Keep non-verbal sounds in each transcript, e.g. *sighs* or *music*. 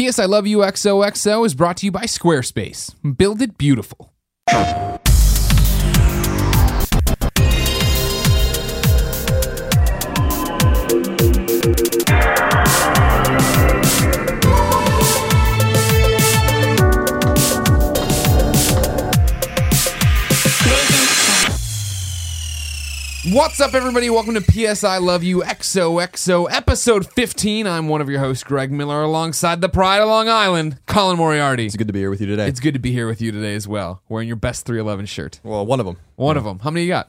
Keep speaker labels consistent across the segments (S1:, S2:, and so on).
S1: P.S. I Love You XOXO is brought to you by Squarespace. Build it beautiful. What's up, everybody? Welcome to PS I Love You XOXO episode 15. I'm one of your hosts, Greg Miller, alongside the pride of Long Island, Colin Moriarty.
S2: It's good to be here with you today.
S1: It's good to be here with you today as well, wearing your best 311 shirt.
S2: well, one of them.
S1: One of them. How many you got?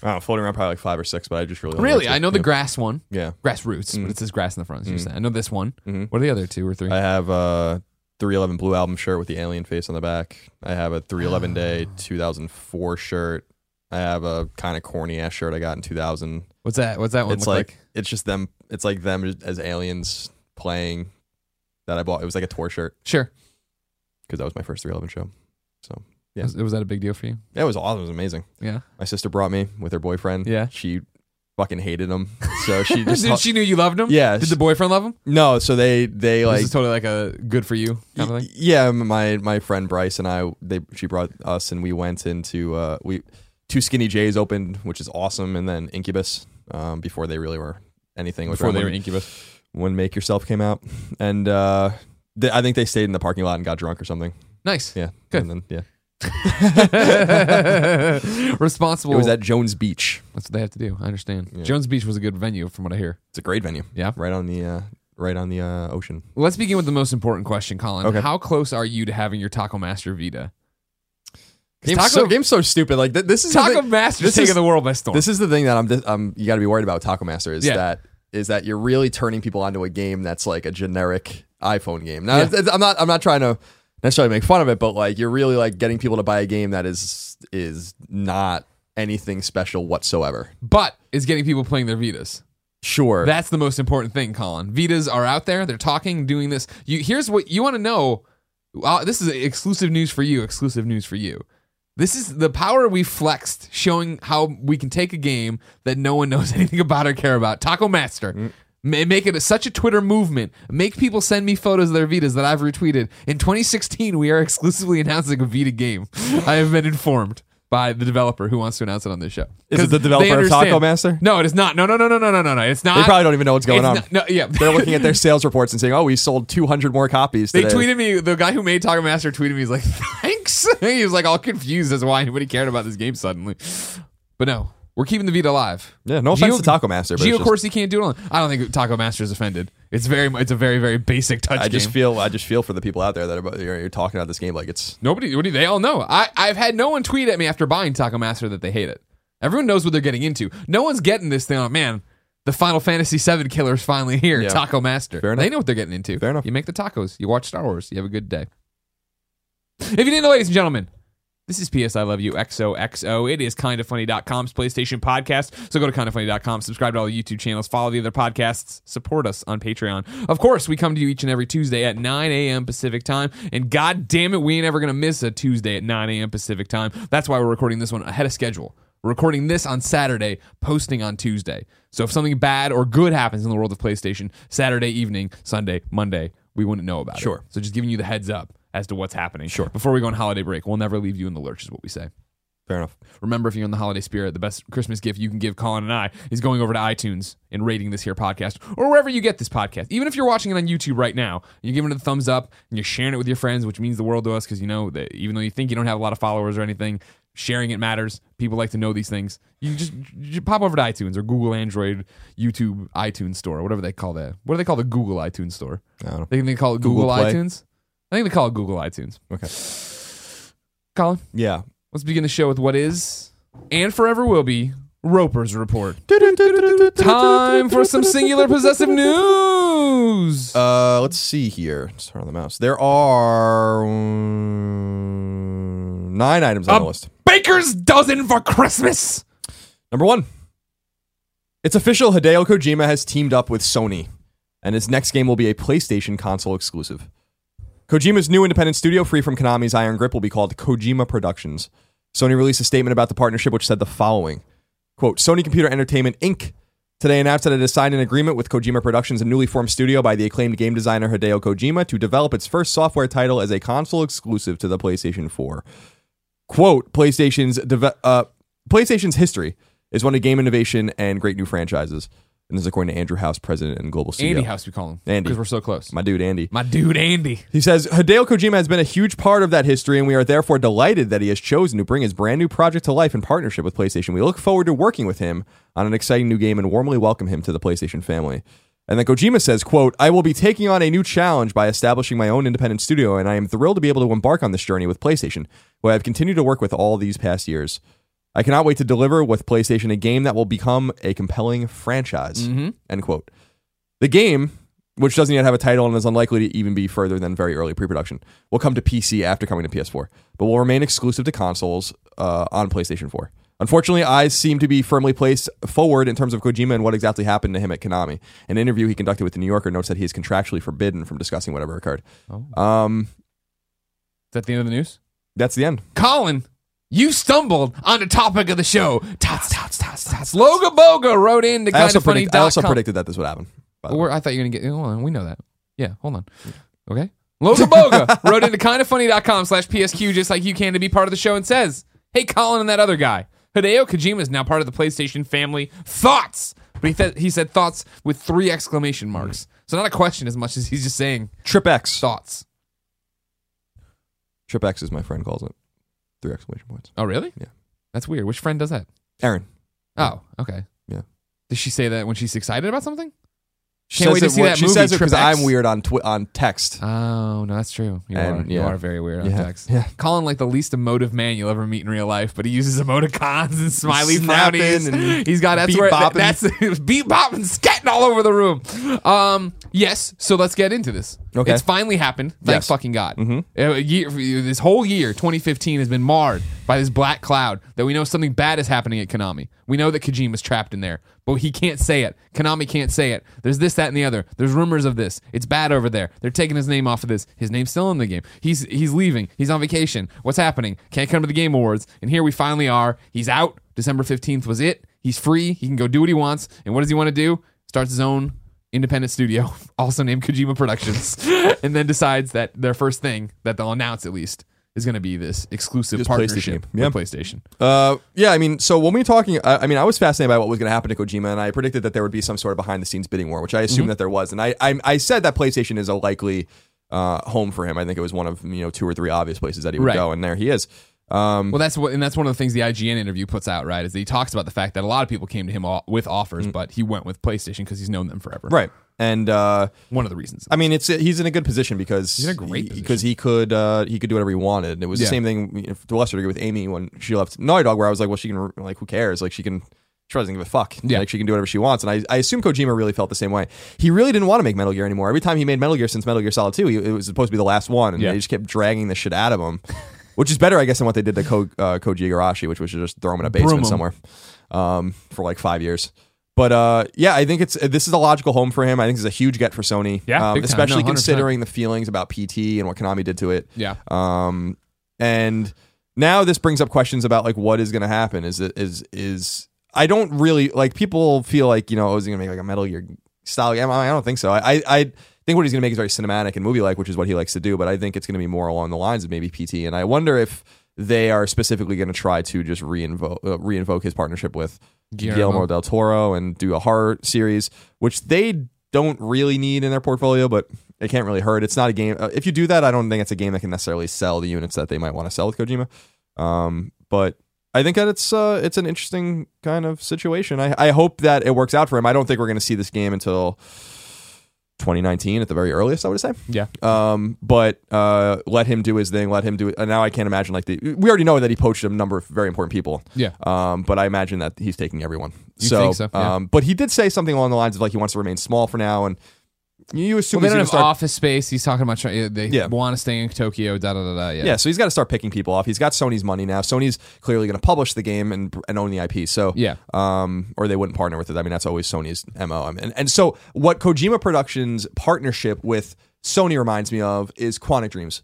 S2: I don't know, floating around probably like five or six, but I just really
S1: Really? I know the grass one.
S2: Yeah,
S1: Grassroots, but mm-hmm. it says grass in the front. so you're mm-hmm. saying. I know this one. Mm-hmm. What are the other two or three?
S2: I have a 311 Blue Album shirt with the alien face on the back. I have a 311 *gasps* Day 2004 shirt. I have a kind of corny ass shirt I got in 2000.
S1: What's that? What's that one
S2: it's
S1: look
S2: like,
S1: like?
S2: it's just them. It's like them as aliens playing that I bought. It was like a tour shirt
S1: Sure.
S2: because that was my first 311 show. So Yeah.
S1: Was, was that a big deal for you?
S2: yeah, it was awesome. It was amazing.
S1: Yeah.
S2: My sister brought me with her boyfriend.
S1: Yeah.
S2: she fucking hated him. *laughs* So she just
S1: she knew you loved him?
S2: Yeah,
S1: Did the boyfriend love him?
S2: no. So they they
S1: this
S2: like
S1: is totally like a good for you kind of thing.
S2: Yeah, my my friend Bryce and I they she brought us and we went into uh we two Skinnee J's opened, which is awesome, and then Incubus um before they really were anything
S1: Before they were incubus.
S2: when Make Yourself came out, and uh they, I think they stayed in the parking lot and got drunk or something.
S1: Nice.
S2: Yeah,
S1: Good.
S2: And then yeah, *laughs*
S1: Responsible.
S2: it was at Jones Beach.
S1: That's what they have to do. I understand.
S2: Yeah.
S1: Jones Beach was a good venue from what I hear.
S2: It's a great venue.
S1: Yeah.
S2: right on the uh right on the uh, ocean.
S1: Let's begin with the most important question, Colin.
S2: Okay.
S1: How close are you to having your Taco Master Vita?
S2: Game's,
S1: Taco,
S2: so, game's so stupid. Like th- this is
S1: Taco
S2: Master
S1: taking
S2: is-
S1: the world by storm.
S2: This is the thing that I'm um you got to be worried about Taco Master is
S1: Yeah.
S2: that is that you're really turning people onto a game that's like a generic iPhone game. Now
S1: Yeah.
S2: I'm not I'm not trying to necessarily make fun of it, but like you're really like getting people to buy a game that is is not anything special whatsoever.
S1: but is getting people playing their Vitas.
S2: Sure.
S1: That's the most important thing, Colin. Vitas are out there. They're talking, doing this. You here's what you want to know. Uh, this is exclusive news for you. Exclusive news for you. This is the power we flexed, showing how we can take a game that no one knows *laughs* anything about or care about. Taco Master. Mm. Ma- Make it a, such a Twitter movement. Make people send me photos of their Vitas that I've retweeted. In 2016, we are *laughs* exclusively announcing a Vita game. *laughs* I have been informed by the developer who wants to announce it on this show.
S2: Is it the developer of Taco Master?
S1: No, it is not. No, no, no, no, no, no, no, no. It's not.
S2: they probably don't even know what's going on.
S1: not- no, yeah.
S2: They're looking at their *laughs* sales reports and saying, "Oh, we sold 200 more copies."
S1: They tweeted me. The guy who made Taco Master tweeted me. He's like, *laughs* "Thanks." *laughs* he was like all confused as to why anybody cared about this game suddenly. But no, we're keeping the Vita alive.
S2: Yeah, no offense
S1: Gio-
S2: to Taco Master, but
S1: Gio
S2: it's just-
S1: Corsi can't do it. On, I don't think Taco Master is offended. It's very. It's a very very basic touch
S2: I just feel I just feel for the people out there that are you're, you're talking about this game like it's
S1: Nobody. What do they all know? I I've had no one tweet at me after buying Taco Master that they hate it. Everyone knows what they're getting into. No one's getting this thing. on man, the Final Fantasy VII is finally here.
S2: Yeah.
S1: Taco Master.
S2: Fair enough.
S1: They know what they're getting into.
S2: Fair enough.
S1: You make the tacos. You watch Star Wars. You have a good day. If you didn't know, ladies and gentlemen, this is PS I Love You XOXO. It is kindafunny.com's PlayStation podcast. So go to kindafunny.com, subscribe to all the YouTube channels, follow the other podcasts, support us on Patreon. Of course, we come to you each and every Tuesday at 9 a.m. Pacific time. And god damn it, we ain't ever going to miss a Tuesday at 9 a.m. Pacific time. That's why we're recording this one ahead of schedule. We're recording this on Saturday, posting on Tuesday. So if something bad or good happens in the world of PlayStation, Saturday evening, Sunday, Monday, we wouldn't know about it.
S2: Sure.
S1: So just giving you the heads up as to what's happening.
S2: Sure.
S1: Before we go on holiday break, we'll never leave you in the lurch, is what we say.
S2: fair enough.
S1: Remember, if you're in the holiday spirit, the best Christmas gift you can give Colin and I is going over to iTunes and rating this here podcast or wherever you get this podcast. Even if you're watching it on YouTube right now, you're giving it a thumbs up and you're sharing it with your friends, which means the world to us because you know that even though you think you don't have a lot of followers or anything, sharing it matters. People like to know these things. You just, you pop over to iTunes or Google Android, YouTube, iTunes Store, whatever they call that. What do they call the Google iTunes Store?
S2: I don't know.
S1: They they call it Google,
S2: Google
S1: iTunes. I think they call it Google iTunes.
S2: Okay.
S1: Colin,
S2: Yeah.
S1: let's begin the show with what is and forever will be Roper's report. Time for some singular possessive news.
S2: Uh, let's see here. Turn on the mouse. There are mm, nine items on the list.
S1: baker's dozen for Christmas.
S2: Number one. It's official. Hideo Kojima has teamed up with Sony, and his next game will be a PlayStation console exclusive. Kojima's new independent studio, free from Konami's Iron Grip, will be called Kojima Productions. Sony released a statement about the partnership, which said the following: "Quote: Sony Computer Entertainment Inc. today announced that it has signed an agreement with Kojima Productions, a newly formed studio by the acclaimed game designer Hideo Kojima, to develop its first software title as a console exclusive to the PlayStation 4. Quote, PlayStation's, uh, PlayStation's history is one of game innovation and great new franchises. And this is according to Andrew House, president and global CEO.
S1: Andy House, we call him.
S2: Andy.
S1: Because we're so close.
S2: My dude, Andy.
S1: My dude, Andy.
S2: He says Hideo Kojima has been a huge part of that history, and we are therefore delighted that he has chosen to bring his brand new project to life in partnership with PlayStation. We look forward to working with him on an exciting new game and warmly welcome him to the PlayStation family. And then Kojima says, quote, I will be taking on a new challenge by establishing my own independent studio, and I am thrilled to be able to embark on this journey with PlayStation, who I have continued to work with all these past years. I cannot wait to deliver with PlayStation a game that will become a compelling franchise. End quote. The game, which doesn't yet have a title and is unlikely to even be further than very early pre-production, will come to PC after coming to PS4, but will remain exclusive to consoles uh, on PlayStation 4. Unfortunately, eyes seem to be firmly placed forward in terms of Kojima and what exactly happened to him at Konami. An interview he conducted with the New Yorker notes that he is contractually forbidden from discussing whatever occurred. Um,
S1: Is that the end of the news?
S2: that's the end.
S1: Colin, you stumbled on the topic of the show. Tots, tots, tots, tots. Loga Boga wrote in to
S2: I also,
S1: kindafunny.com.
S2: predict, I also predicted that this would happen. by the way.
S1: Or I thought you were going to get. Oh, hold on. We know that. Yeah. Hold on. Okay. Loga Boga *laughs* wrote into kindafunny.com slash PSQ just like you can to be part of the show and says, Hey, Colin and that other guy. Hideo Kojima is now part of the PlayStation family. Thoughts? But he, th- he said thoughts with three exclamation marks. So not a question as much as he's just saying
S2: Trip X.
S1: thoughts.
S2: Trip X, as my friend calls it. Three exclamation points.
S1: Oh, really?
S2: Yeah.
S1: That's weird. Which friend does that?
S2: Aaron.
S1: Oh, okay.
S2: Yeah.
S1: Does she say that when she's excited about something?
S2: She
S1: Can't wait to
S2: it
S1: see that
S2: She
S1: movie,
S2: says it
S1: Trip
S2: because
S1: X.
S2: I'm weird on twi- on text.
S1: Oh no, that's true. You
S2: And,
S1: are. You
S2: yeah.
S1: are very weird on
S2: Yeah.
S1: text.
S2: Yeah.
S1: Colin like the least emotive man you'll ever meet in real life, but he uses emoticons and smiley
S2: Snapping
S1: frownies.
S2: and
S1: He's got that's
S2: beat
S1: where
S2: bopping.
S1: that's *laughs* beat bopping, scatting all over the room. Um, yes. So let's get into this.
S2: Okay.
S1: It's finally happened. Thank
S2: Yes.
S1: fucking God. Uh, year, this whole year, 2015, has been marred by this black cloud that we know something bad is happening at Konami. We know that Kojima's trapped in there, but he can't say it. Konami can't say it. There's this, that, and the other. There's rumors of this. It's bad over there. They're taking his name off of this. His name's still in the game. He's he's leaving. He's on vacation. What's happening? Can't come to the Game Awards. And here we finally are. He's out. December 15th was it. He's free. He can go do what he wants. And what does he want to do? Starts his own independent studio, *laughs* also named Kojima Productions, *laughs* and then decides that their first thing that they'll announce at least is going to be this exclusive partnership
S2: PlayStation. Yeah.
S1: with PlayStation.
S2: Uh, yeah, I mean, so when we were talking, I, I mean, I was fascinated by what was going to happen to Kojima, and I predicted that there would be some sort of behind the scenes bidding war, which I assumed
S1: Mm-hmm.
S2: that there was, and I, I, I said that PlayStation is a likely uh, home for him. I think it was one of you know two or three obvious places that he would
S1: Right.
S2: go, and there he is. Um,
S1: Well, that's what, and that's one of the things the IGN interview puts out, right? Is that he talks about the fact that a lot of people came to him all, with offers, but he went with PlayStation because he's known them forever.
S2: Right, and uh,
S1: One of the reasons.
S2: I mean, it's he's in a good position because
S1: He's in a great
S2: he- because he could uh, he could do whatever he wanted. And It was
S1: Yeah.
S2: the same thing you know, to a lesser degree with Amy when she left Naughty Dog, where I was like, well, she can like who cares? Like she can. She doesn't give a fuck.
S1: Yeah.
S2: Like she can do whatever she wants. And I, I assume Kojima really felt the same way. He really didn't want to make Metal Gear anymore. Every time he made Metal Gear since Metal Gear Solid 2, he, it was supposed to be the last one. And
S1: Yeah.
S2: they just kept dragging the shit out of him. Which is better, I guess, than what they did to Ko, uh, Koji Igarashi, which was just throw him in a basement somewhere um, for like five years. But uh, yeah, I think it's this is a logical home for him. I think it's a huge get for Sony,
S1: Yeah,
S2: um,
S1: big time.
S2: especially
S1: No, 100%.
S2: considering the feelings about PT and what Konami did to it.
S1: yeah.
S2: Um, and now this brings up questions about like what is going to happen. Is it is is I don't really like people feel like you know oh, is he going to make like a Metal Gear style game? I don't think so. I I, I think what he's going to make is very cinematic and movie like, which is what he likes to do. But I think it's going to be more along the lines of maybe PT. And I wonder if they are specifically going to try to just reinvoke uh, reinvoke his partnership with
S1: Guillermo.
S2: Guillermo del Toro and do a horror series, which they don't really need in their portfolio, but it can't really hurt. It's not a game. Uh, if you do that, I don't think it's a game that can necessarily sell the units that they might want to sell with Kojima. Um, but I think that it's uh, it's an interesting kind of situation. I, I hope that it works out for him. I don't think we're going to see this game until 2019 at the very earliest. I would say.
S1: Yeah.
S2: Um, but uh, let him do his thing. Let him do it. And now I can't imagine like the. We already know that he poached a number of very important people.
S1: Yeah.
S2: Um, but I imagine that he's taking everyone.
S1: You
S2: so,
S1: so? Yeah.
S2: um, but he did say something along the lines of like he wants to remain small for now, and you assume
S1: Well, they
S2: he's
S1: don't have
S2: start.
S1: office space. He's talking about trying. They
S2: Yeah.
S1: want to stay in Tokyo. Da da da da. Yeah.
S2: yeah, so he's got to start picking people off. He's got Sony's money now. Sony's clearly going to publish the game and, and own the IP. So
S1: Yeah.
S2: um, or they wouldn't partner with it. I mean, that's always Sony's mo. I mean, and, and so what Kojima Productions partnership with Sony reminds me of is Quantic Dreams.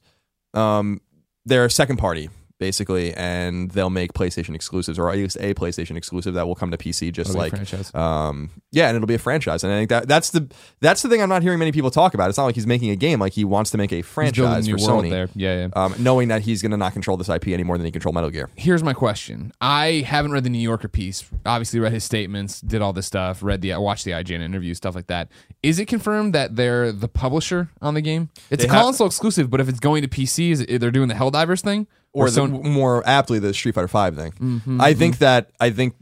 S2: Um, their second party basically, and they'll make PlayStation exclusives, or at least a PlayStation exclusive that will come to PC, just like
S1: franchise.
S2: um, yeah, and it'll be a franchise. And I think that that's the that's the thing I'm not hearing many people talk about. It's not like he's making a game; like he wants to make a franchise for Sony.
S1: there. Yeah, yeah.
S2: Um, knowing that he's going to not control this IP any more than he control Metal Gear.
S1: Here's my question. I haven't read the New Yorker piece. Obviously, read his statements, did all this stuff, read the watched the IGN interview, stuff like that. Is it confirmed that they're the publisher on the game? It's
S2: They
S1: a
S2: have-
S1: console exclusive, but if it's going to PC, is it, they're doing the Helldivers thing?
S2: Or the,
S1: Sony-
S2: more aptly the Street Fighter Five thing.
S1: Mhm,
S2: I think that I think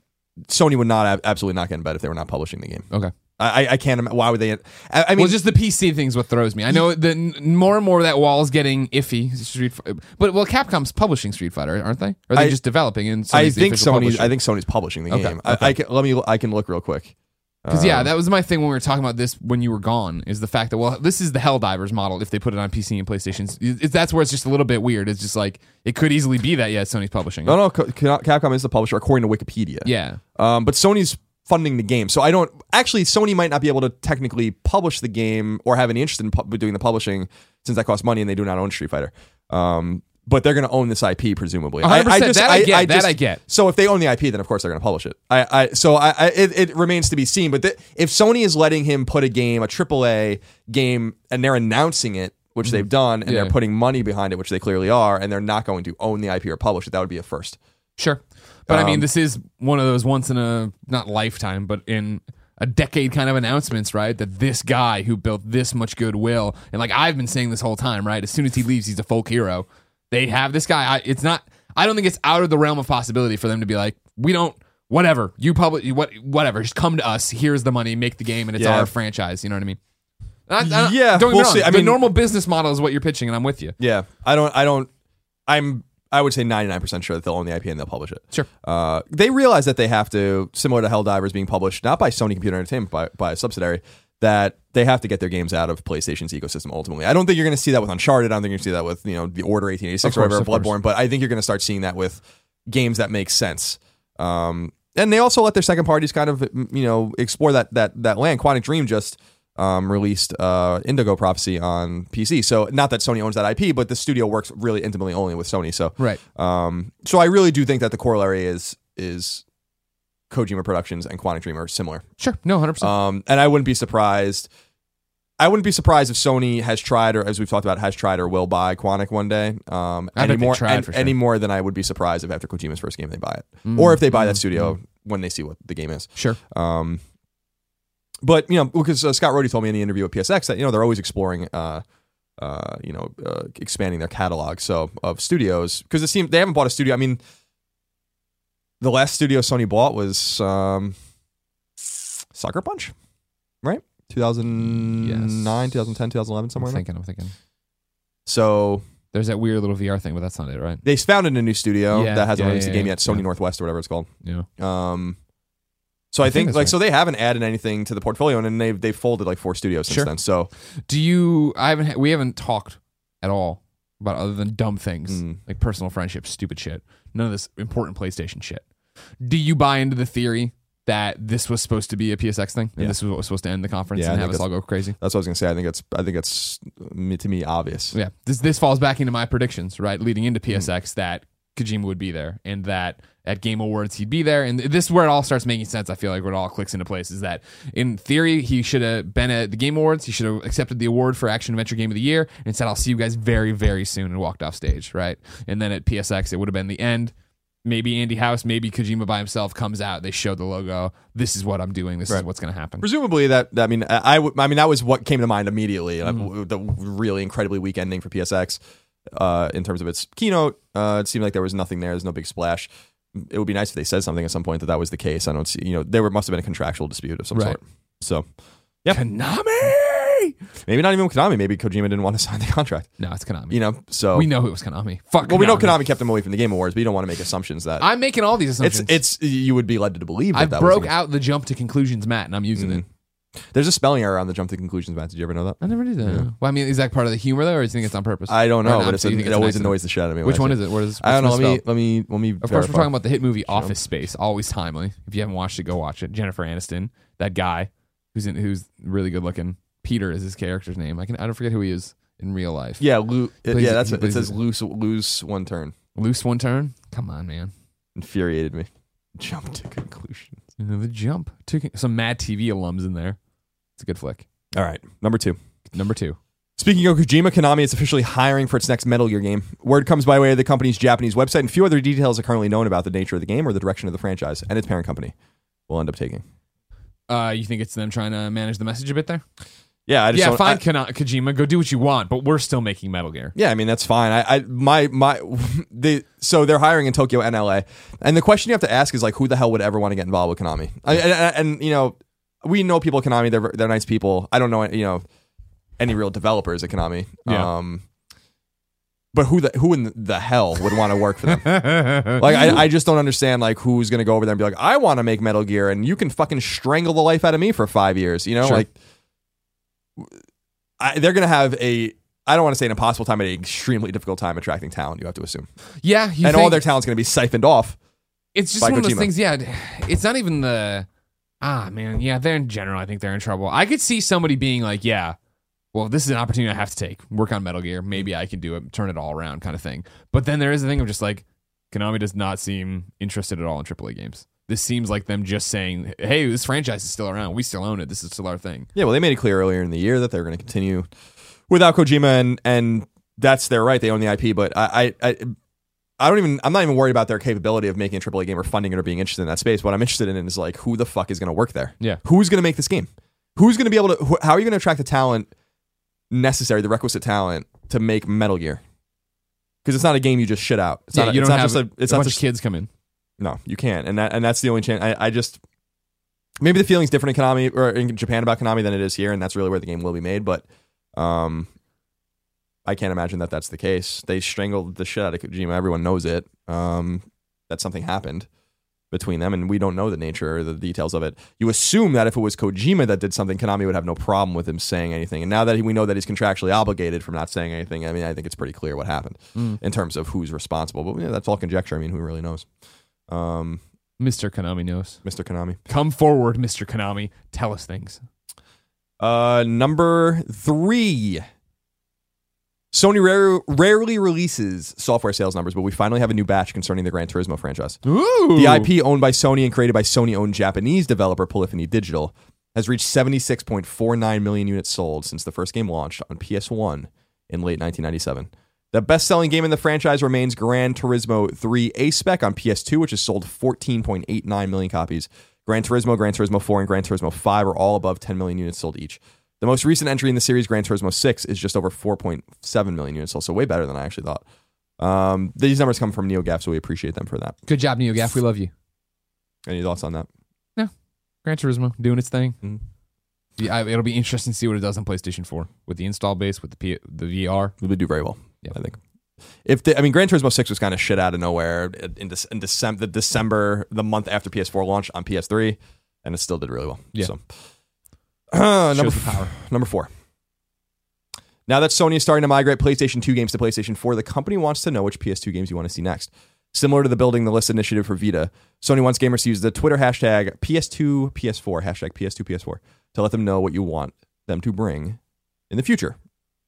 S2: Sony would not absolutely not get in bed if they were not publishing the game.
S1: okay.
S2: I, I- I can't. Why would they? I, I mean,
S1: well, just the PC thing's what throws me. I know n- more and more that wall is getting iffy. Street, but well, Capcom's publishing Street Fighter, aren't they? Or are they
S2: I-
S1: just developing? And
S2: I
S1: Sony's the
S2: think
S1: official
S2: Sony.
S1: publisher?
S2: I think Sony's publishing the
S1: Okay,
S2: game. I,
S1: okay.
S2: I can, let me. I can look real quick.
S1: Because yeah,
S2: Um,
S1: that was my thing when we were talking about this when you were gone. Is the fact that well, this is the Helldivers model. If they put it on PC and PlayStation, it, that's where it's just a little bit weird. It's just like it could easily be that. Yeah, Sony's publishing. it.
S2: no, no. Ca- Ca- Capcom is the publisher according to Wikipedia.
S1: Yeah,
S2: Um, but Sony's funding the game, so I don't actually. Sony might not be able to technically publish the game or have any interest in pu- doing the publishing since that costs money and they do not own Street Fighter. Um, but they're going to own this IP presumably.
S1: 100%, that I get, i that I get.
S2: So if they own the IP, then of course they're going to publish it. I, I so I, I it, it remains to be seen. But th- if Sony is letting him put a game, a AAA game, and they're announcing it, which they've done, and
S1: Mm-hmm. Yeah.
S2: they're putting money behind it, which they clearly are, and they're not going to own the IP or publish it, that would be a first.
S1: sure. But I mean,
S2: Um,
S1: this is one of those once in a not lifetime, but in a decade kind of announcements, right? That this guy who built this much goodwill, and like I've been saying this whole time, right? As soon as he leaves, he's a folk hero. They have this guy. I, it's not. I don't think it's out of the realm of possibility for them to be like, we don't. Whatever you publish, what whatever, just come to us. Here's the money, make the game, and it's
S2: Yeah.
S1: our franchise. You know what I mean? I- I-
S2: Yeah,
S1: don't
S2: we'll see. I
S1: the
S2: mean-
S1: normal business model is what you're pitching, and I'm with you.
S2: Yeah, I don't. I don't. I'm. I would say 99% sure that they'll own the IP and they'll publish it.
S1: Sure.
S2: Uh, they realize that they have to, similar to Helldivers being published not by Sony Computer Entertainment, by, by a subsidiary, that they have to get their games out of PlayStation's ecosystem ultimately. I don't think you're going to see that with Uncharted. I don't think you're going to see that with, you know, the Order 1886
S1: Of
S2: or whatever. Bloodborne, but I think you're going to start seeing that with games that make sense. Um, and they also let their second parties kind of, you know, explore that that that land. Quantic Dream just um, released uh, Indigo Prophecy on PC. So not that Sony owns that IP, but the studio works really intimately only with Sony. So
S1: Right.
S2: um, so I really do think that the corollary is is Kojima Productions and Quantic Dream are similar.
S1: Sure. No, hundred percent.
S2: Um, and I wouldn't be surprised. I wouldn't be surprised if Sony has tried, or as we've talked about, has tried or will buy Quantic one day. Um,
S1: I
S2: any more, an-
S1: for sure.
S2: any more than I would be surprised if after Kojima's first game they buy it, or if they buy that
S1: mm,
S2: studio when they see what the game is.
S1: Sure.
S2: Um, but you know, because uh, Scott Rohde told me in the interview with PSX that you know they're always exploring, uh, uh, you know, uh, expanding their catalog. So of studios because it seems they haven't bought a studio. I mean, the last studio Sony bought was um, Sucker Punch, right? 2009,
S1: Yes.
S2: 2010, 2011, somewhere.
S1: I'm thinking. I'm thinking.
S2: So
S1: There's that weird little VR thing, but that's not it, right?
S2: they founded a new studio
S1: Yeah,
S2: that hasn't
S1: yeah,
S2: released
S1: yeah,
S2: a game yet, Sony. Northwest or whatever it's called.
S1: Yeah.
S2: Um, so I,
S1: I think
S2: think, like
S1: right.
S2: so they haven't added anything to the portfolio, and then they've they've folded like four studios since
S1: Sure.
S2: then. So
S1: Do you? I haven't. We haven't talked at all about other than dumb things
S2: Mm.
S1: like personal friendships, stupid shit. None of this important PlayStation shit. Do you buy into the theory that this was supposed to be a PSX thing and
S2: Yeah.
S1: this was what was supposed to end the conference
S2: Yeah,
S1: and have us all go crazy?
S2: that's what I was gonna say. I think it's I think it's to me obvious.
S1: Yeah, this this falls back into my predictions, right? Leading into
S2: Mm.
S1: PSX that Kojima would be there and that at Game Awards he'd be there, and this is where it all starts making sense. I feel like where it all clicks into place is that in theory he should have been at the Game Awards, he should have accepted the award for Action Adventure Game of the Year, and said I'll see you guys very very soon and walked off stage, right? And then at PSX it would have been the end. Maybe Andy House, maybe Kojima by himself comes out. They show the logo. This is what I'm doing. This is
S2: Right.
S1: what's going to happen.
S2: Presumably that I mean I, I I mean that was what came to mind immediately. and. I- mm. The really incredibly weak ending for PSX uh, in terms of its keynote. Uh, it seemed like there was nothing there. There's no big splash. It would be nice if they said something at some point that that was the case. I don't see. You know, there must have been a contractual dispute of some
S1: Right.
S2: sort. So yeah,
S1: Konami.
S2: maybe not even with Konami. Maybe Kojima didn't want to *laughs* sign the contract.
S1: No, it's Konami.
S2: You know, so
S1: we know it was Konami. Fuck.
S2: Well, we know
S1: Konami.
S2: Konami kept him away from the Game Awards, but you don't want to make assumptions that
S1: I'm making all these assumptions.
S2: it's it's you would be led to believe that
S1: I broke out the jump to conclusions mat, and I'm using it.
S2: There's a spelling error on the jump to conclusions, mat. Did you ever know that?
S1: I never did that. Well, I mean, is that part of the humor though, or do you think it's on purpose?
S2: I don't know, but it's a, it always annoys the shit out of me.
S1: Which one is it? What is?
S2: I don't know. Let me, let me let me.
S1: Of course, we're talking about the hit movie Office Space. Always timely. If you haven't watched it, go watch it. Jennifer Aniston, that guy who's in, who's really good looking. Peter is his character's name. I can I don't forget who he is in real life.
S2: Yeah, lo- it-
S1: Plays-
S2: yeah. That's it. It says
S1: it.
S2: lose lose one turn.
S1: Loose one turn. Come on, man.
S2: Infuriated me. Jump to conclusion.
S1: The jump. Some Mad TV alums in there. It's a good flick.
S2: All right, number two.
S1: Number two.
S2: Speaking of Kojima, Konami is officially hiring for its next Metal Gear game. Word comes by way of the company's Japanese website, and few other details are currently known about the nature of the game or the direction of the franchise and its parent company will end up taking.
S1: Uh, you think it's them trying to manage the message a bit there?
S2: Yeah, I just
S1: Yeah, fine,
S2: I-
S1: Kana- Kojima. Go do what you want, but we're still making Metal Gear.
S2: yeah, I mean that's fine. I, I my my *laughs* they so they're hiring in Tokyo and LA, and the question you have to ask is like, who the hell would ever want to get involved with Konami? I, and, and you know, we know people at Konami. They're they're nice people. I don't know you know any real developers at Konami.
S1: Yeah.
S2: Um, but who the who in the hell would want to work for them? *laughs* Like I, I just don't understand like who's gonna go over there and be like, I want to make Metal Gear, and you can fucking strangle the life out of me for five years. You know,
S1: Sure.
S2: like I, they're gonna have a. I don't want to say an impossible time, but an extremely difficult time attracting talent. You have to assume,
S1: yeah, you
S2: and all their talent's gonna be siphoned off.
S1: It's just one of those things. Yeah, it's not even the ah man. Yeah, they're in general. I think they're in trouble. I could see somebody being like, yeah, well, this is an opportunity I have to take. Work on Metal Gear. Maybe I can do it. Turn it all around, kind of thing. But then there is the thing of just like Konami does not seem interested at all in AAA games. This seems like them just saying, "Hey, this franchise is still around. We still own it. This is still our thing."
S2: Yeah, well, they made it clear earlier in the year that they're going to continue without Kojima, and and that's their right. They own the IP, but I, I, I, I don't even. I'm not even worried about their capability of making a AAA game or funding it or being interested in that space. What I'm interested in is like who the fuck is going to work there.
S1: Yeah.
S2: who's going to make this game? Who's going to be able to? Who, how are you going to attract the talent necessary, the requisite talent to make Metal Gear? Because it's not a game you just shit out. It's
S1: yeah,
S2: not.
S1: you
S2: it's
S1: don't
S2: not
S1: have
S2: just a. It's
S1: a
S2: not
S1: bunch
S2: just
S1: of kids come in.
S2: No, you can't, and that and that's the only chance. I, I just maybe the feeling's different in Konami or in Japan about Konami than it is here, and that's really where the game will be made. But um, I can't imagine that that's the case. They strangled the shit out of Kojima. Everyone knows it. Um, that something happened between them, and we don't know the nature or the details of it. You assume that if it was Kojima that did something, Konami would have no problem with him saying anything. And now that we know that he's contractually obligated from not saying anything, I mean, I think it's pretty clear what happened in terms of who's responsible. But yeah, that's all conjecture. I mean, who really knows? Um,
S1: Mr. Konami knows.
S2: Mr. Konami.
S1: Come forward, Mr. Konami. Tell us things.
S2: Uh, number three. Sony rare, rarely releases software sales numbers, but we finally have a new batch concerning the Gran Turismo franchise.
S1: Ooh.
S2: The IP owned by Sony and created by Sony-owned Japanese developer Polyphony Digital has reached 76.49 million units sold since the first game launched on PS1 in late 1997. The best-selling game in the franchise remains Gran Turismo 3 A-Spec on PS2, which has sold 14.89 million copies. Gran Turismo, Gran Turismo 4, and Gran Turismo 5 are all above 10 million units sold each. The most recent entry in the series, Gran Turismo 6, is just over 4.7 million units sold, so way better than I actually thought. Um, these numbers come from NeoGaf, so we appreciate them for that.
S1: Good job, NeoGaf. We love you.
S2: Any thoughts on that? No.
S1: Gran Turismo doing its thing.
S2: Mhm.
S1: Yeah, it'll be interesting to see what it does on PlayStation 4 with the install base, with the P- the VR.
S2: It would do very well.
S1: Yeah.
S2: I think. If the, I mean, Gran Turismo Six was kind of shit out of nowhere in, Dec- in December, the December, the month after PS4 launch on PS3, and it still did really well.
S1: Yeah.
S2: So, uh, *clears throat* number
S1: power.
S2: number four. Now that Sony is starting to migrate PlayStation 2 games to PlayStation 4, the company wants to know which PS2 games you want to see next. Similar to the building the list initiative for Vita, Sony wants gamers to use the Twitter hashtag PS2 PS4 hashtag PS2 PS4 to let them know what you want them to bring in the future.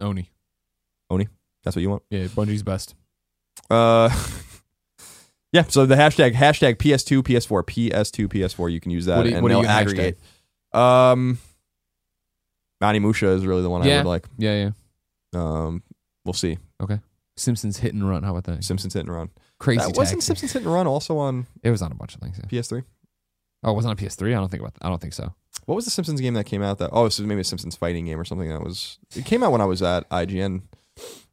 S1: Oni, Oni.
S2: That's what you want.
S1: Yeah, Bungie's best.
S2: Uh, *laughs* yeah. So the hashtag hashtag PS2 PS4 PS2 PS4. You can use that,
S1: What you-
S2: and
S1: what
S2: they'll aggregate. Um, Manny Musha is really the one I would like.
S1: Yeah, yeah.
S2: Um, we'll see. Okay.
S1: Simpsons hit and run. How about that?
S2: Simpsons hit and run.
S1: Crazy
S2: That wasn't. Simpsons hit and run also on
S1: It was on a bunch of things. Yeah.
S2: PS3.
S1: Oh, it wasn't on PS3. I don't think about. I don't think so.
S2: What was the Simpsons game that came out? That oh, this was maybe a Simpsons fighting game or something. That was it came out when I was at IGN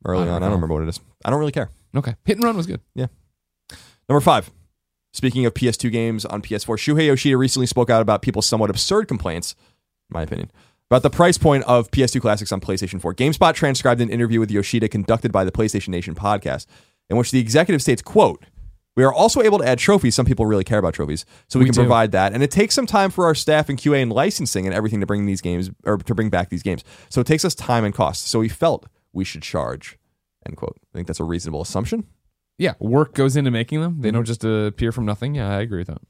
S2: early
S1: I
S2: on. I don't remember what it is. I don't really care.
S1: Okay, hit and run was good. Yeah.
S2: Number five. Speaking of PS2 games on PS4, Shuhei Yoshida recently spoke out about people's somewhat absurd complaints, in my opinion, about the price point of PS2 classics on PlayStation 4. GameSpot transcribed an interview with Yoshida conducted by the PlayStation Nation podcast, in which the executive states, quote, we are also able to add trophies. Some people really care about trophies, so we,
S1: We
S2: can
S1: do.
S2: provide that. And it takes some time for our staff and QA and licensing and everything to bring these games or to bring back these games. So it takes us time and cost. So we felt we should charge. End quote. I think that's a reasonable assumption.
S1: Yeah, work goes into making them. They don't just uh, appear from nothing. Yeah, I agree with that.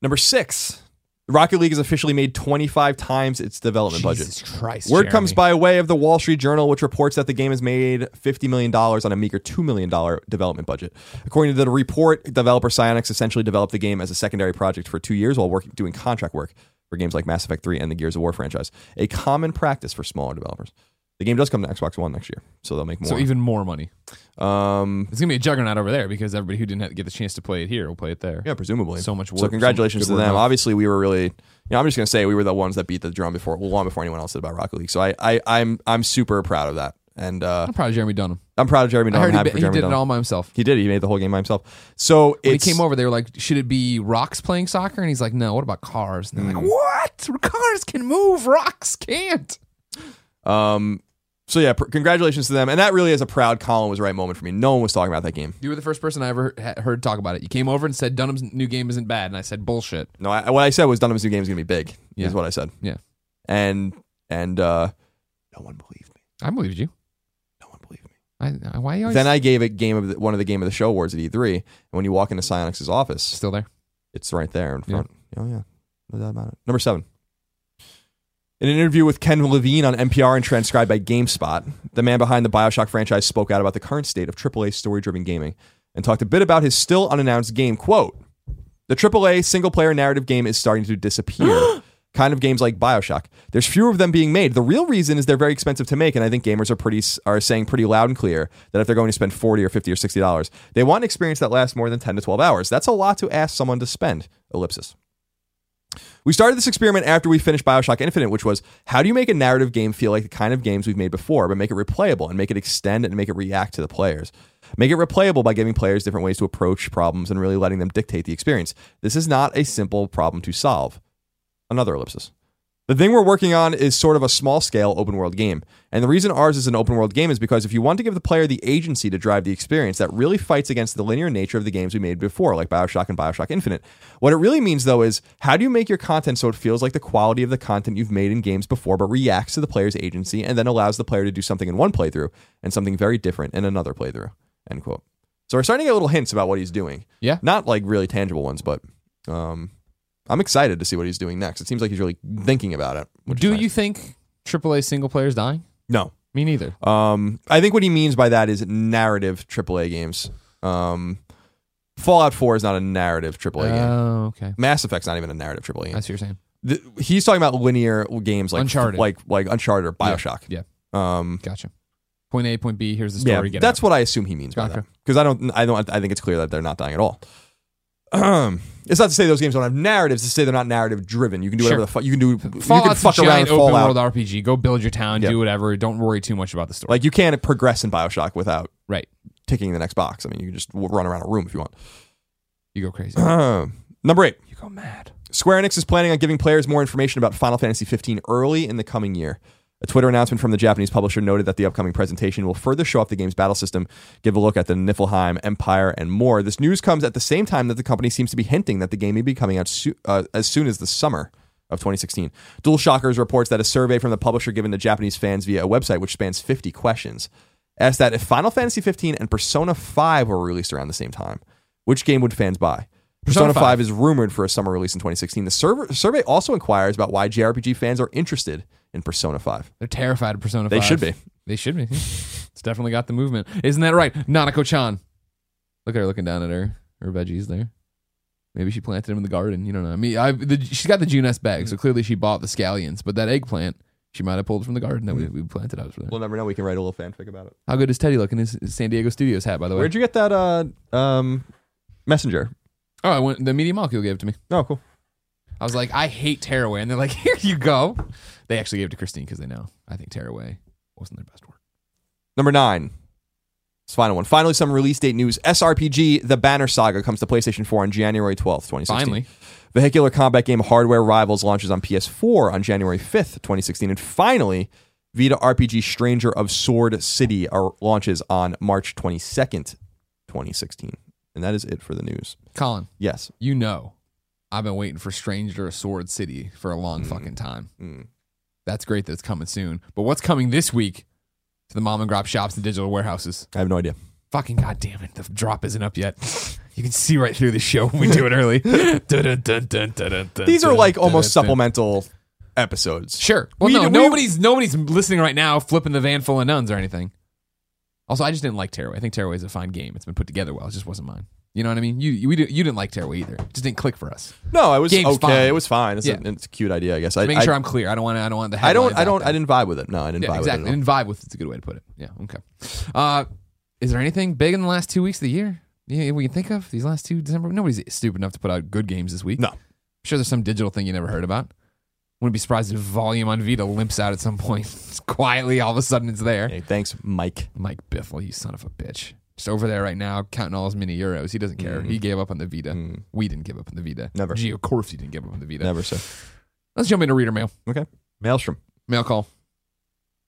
S2: Number six. Rocket League has officially made 25 times its development budget.
S1: Jesus Christ.
S2: Word
S1: Jeremy.
S2: comes by way of the Wall Street Journal, which reports that the game has made $50 million on a meager $2 million development budget. According to the report, developer Psyonix essentially developed the game as a secondary project for two years while working, doing contract work for games like Mass Effect 3 and the Gears of War franchise, a common practice for smaller developers. The game does come to Xbox One next year, so they'll make more.
S1: So even more money.
S2: um,
S1: It's gonna be a juggernaut over there because everybody who didn't have- get the chance to play it here will play it there.
S2: yeah, presumably.
S1: So much work.
S2: So congratulations to them. Obviously, we were really. You know, I'm just gonna say we were the ones that beat the drum before, long before anyone else did about Rocket League. So I, I, I'm, I'm super proud of that, and uh,
S1: I'm proud of Jeremy Dunham.
S2: I'm proud of Jeremy.
S1: I
S2: Dunham.
S1: heard
S2: I'm
S1: he,
S2: happy
S1: be-
S2: for
S1: he did it all by himself.
S2: He did. He made the whole game by himself. So
S1: When
S2: it's,
S1: he came over, they were like, "Should it be rocks playing soccer?" And he's like, "No. What about cars?" And they're
S2: Hmm.
S1: like, "What? Cars can move. Rocks can't."
S2: Um, so yeah, pr- congratulations to them, and that really is a proud Colin was right moment for me. No one was talking about that game.
S1: You were the first person I ever he- heard talk about it. You came over and said Dunham's new game isn't bad, and I said bullshit.
S2: No, I, what I said was Dunham's new game is gonna be big.
S1: Yeah.
S2: Is what I said.
S1: Yeah.
S2: And and uh, no one believed me.
S1: I believed you.
S2: No one believed me.
S1: I, I why you always
S2: Then I gave it game of the, one of the game of the show awards at E3, and when you walk into Psyonix's office,
S1: still there?
S2: It's right there in front. Oh yeah, no doubt about it. Number seven. In an interview with Ken Levine on NPR and transcribed by GameSpot, the man behind the Bioshock franchise spoke out about the current state of AAA story-driven gaming and talked a bit about his still unannounced game. "Quote: The AAA single-player narrative game is starting to disappear." *gasps* kind of games like Bioshock. There's fewer of them being made. The real reason is they're very expensive to make, and I think gamers are pretty are saying pretty loud and clear that if they're going to spend forty or fifty or sixty dollars, they want an experience that lasts more than ten to twelve hours. That's a lot to ask someone to spend. Ellipsis. We started this experiment after we finished Bioshock Infinite, which was how do you make a narrative game feel like the kind of games we've made before, but make it replayable and make it extend and make it react to the players. Make it replayable by giving players different ways to approach problems and really letting them dictate the experience. This is not a simple problem to solve. Another ellipsis. The thing we're working on is sort of a small scale open world game. And the reason ours is an open world game is because if you want to give the player the agency to drive the experience, that really fights against the linear nature of the games we made before, like Bioshock and Bioshock Infinite. What it really means, though, is how do you make your content so it feels like the quality of the content you've made in games before, but reacts to the player's agency and then allows the player to do something in one playthrough and something very different in another playthrough? End quote. So we're starting to get little hints about what he's doing.
S1: Yeah.
S2: Not like really tangible ones, but um, I'm excited to see what he's doing next. It seems like he's really thinking about it.
S1: Do
S2: nice.
S1: you think AAA single players dying?
S2: No.
S1: Me neither.
S2: Um, I think what he means by that is narrative AAA games. Um, Fallout 4 is not a narrative AAA game.
S1: Oh, okay.
S2: Mass Effect's not even a narrative AAA game.
S1: I see what you're saying.
S2: The, he's talking about linear games like
S1: Uncharted.
S2: like like Uncharted or Bioshock.
S1: Yeah.
S2: Um,
S1: Gotcha. Point A, point B. Here's the story.
S2: yeah, that's
S1: out.
S2: what I assume he means by that. Because I don't, I don't, I think it's clear that they're not dying at all. Um, it's not to say those games don't have narratives. It's to say they're not narrative driven. You can do whatever
S1: Sure.
S2: the fuck you can do. you can fuck
S1: a
S2: around
S1: giant
S2: in
S1: open
S2: Fallout.
S1: world RPG. Go build your town.
S2: Yeah.
S1: Do whatever. Don't worry too much about the story.
S2: Like you can't progress in Bioshock without
S1: right.
S2: ticking the next box. I mean, you can just w- run around a room if you want.
S1: You go crazy.
S2: Number eight.
S1: you go mad.
S2: Square Enix is planning on giving players more information about Final Fantasy 15 early in the coming year. A Twitter announcement from the Japanese publisher noted that the upcoming presentation will further show off the game's battle system, give a look at the Niflheim Empire, and more. This news comes at the same time that the company seems to be hinting that the game may be coming out su- uh, as soon as the summer of 2016. Dual Shockers reports that a survey from the publisher given to Japanese fans via a website which spans 50 questions asked that if Final Fantasy 15 and Persona 5 were released around the same time, which game would fans buy? Persona
S1: Persona
S2: 5.
S1: 5
S2: is rumored for a summer release in 2016. The server, survey also inquires about why JRPG fans are interested in Persona 5.
S1: They're terrified of Persona 5.
S2: They should be.
S1: They should be. it's definitely got the movement. Isn't that right? Nanako chan. Look at her looking down at her. Her veggies there. Maybe she planted them in the garden. You don't know. I mean, I, the, she's got the Junes bag, so clearly she bought the scallions. But that eggplant, she might have pulled from the garden that we, we planted out for there.
S2: We'll never know. We can write a little fanfic about it.
S1: How good is Teddy looking? His, his San Diego Studios hat, by the way.
S2: Where'd you get that uh, um, messenger?
S1: oh, I went. The Media Molecule gave it to me.
S2: Oh, cool.
S1: I was like, I hate Tearaway, and they're like, *laughs* here you go. They actually gave it to Christine because they know I think Tearaway wasn't their best work.
S2: Number nine. This final one. Finally, some release date news. SRPG The Banner Saga comes to PlayStation 4 on January 12th, 2016.
S1: Finally,
S2: Vehicular combat game Hardware Rivals launches on PS4 on January 5th, 2016. And finally, Vita RPG Stranger of Sword City are, launches on March 22nd, 2016. And that is it for the news.
S1: Colin,
S2: Yes.
S1: you know, I've been waiting for Stranger of Sword City for a long fucking time.
S2: Mm.
S1: That's great that it's coming soon. But what's coming this week to the mom and grop shops and digital warehouses?
S2: I have no idea.
S1: Fucking goddamn it! The drop isn't up yet. You can see right through the show when we do it early. *laughs* Dun, dun, dun,
S2: These are like almost supplemental episodes.
S1: Sure. Well,
S2: We-
S1: no,
S2: we-
S1: nobody's nobody's listening right now, flipping the van full of nuns or anything. Also, I just didn't like Tearaway. I think Tearaway is a fine game. It's been put together well. It just wasn't mine. You know what I mean? You you, we did, you didn't like Tearaway either. It just didn't click for us.
S2: No, it was
S1: Game's
S2: okay.
S1: fine.
S2: It was fine. It's, a,
S1: Yeah.
S2: it's a cute idea, I guess. I,
S1: Making
S2: I,
S1: sure I'm clear. I don't want to. I don't want the.
S2: I don't.
S1: headlines
S2: I
S1: out
S2: don't.
S1: there.
S2: I didn't vibe with it. No, I didn't vibe
S1: exactly.
S2: with it.
S1: And vibe with it's a good way to put it. Yeah. Okay. Uh, is there anything big in the last two weeks of the year? Yeah, we can think of these last two December. Nobody's stupid enough to put out good games this week.
S2: No.
S1: I'm sure there's some digital thing you never heard about. Wouldn't be surprised if volume on Vita limps out at some point. *laughs* quietly, all of a sudden, it's there.
S2: Hey, thanks, Mike.
S1: Mike Bithell, you son of a bitch. Just over there right now, counting all his mini euros. He doesn't care. He gave up on the Vita.
S2: Mm,
S1: We didn't give up on the Vita.
S2: Never.
S1: Gee, of course you didn't give up on the Vita.
S2: never so.
S1: Let's jump into reader mail.
S2: Okay. Maelstrom.
S1: Mail call.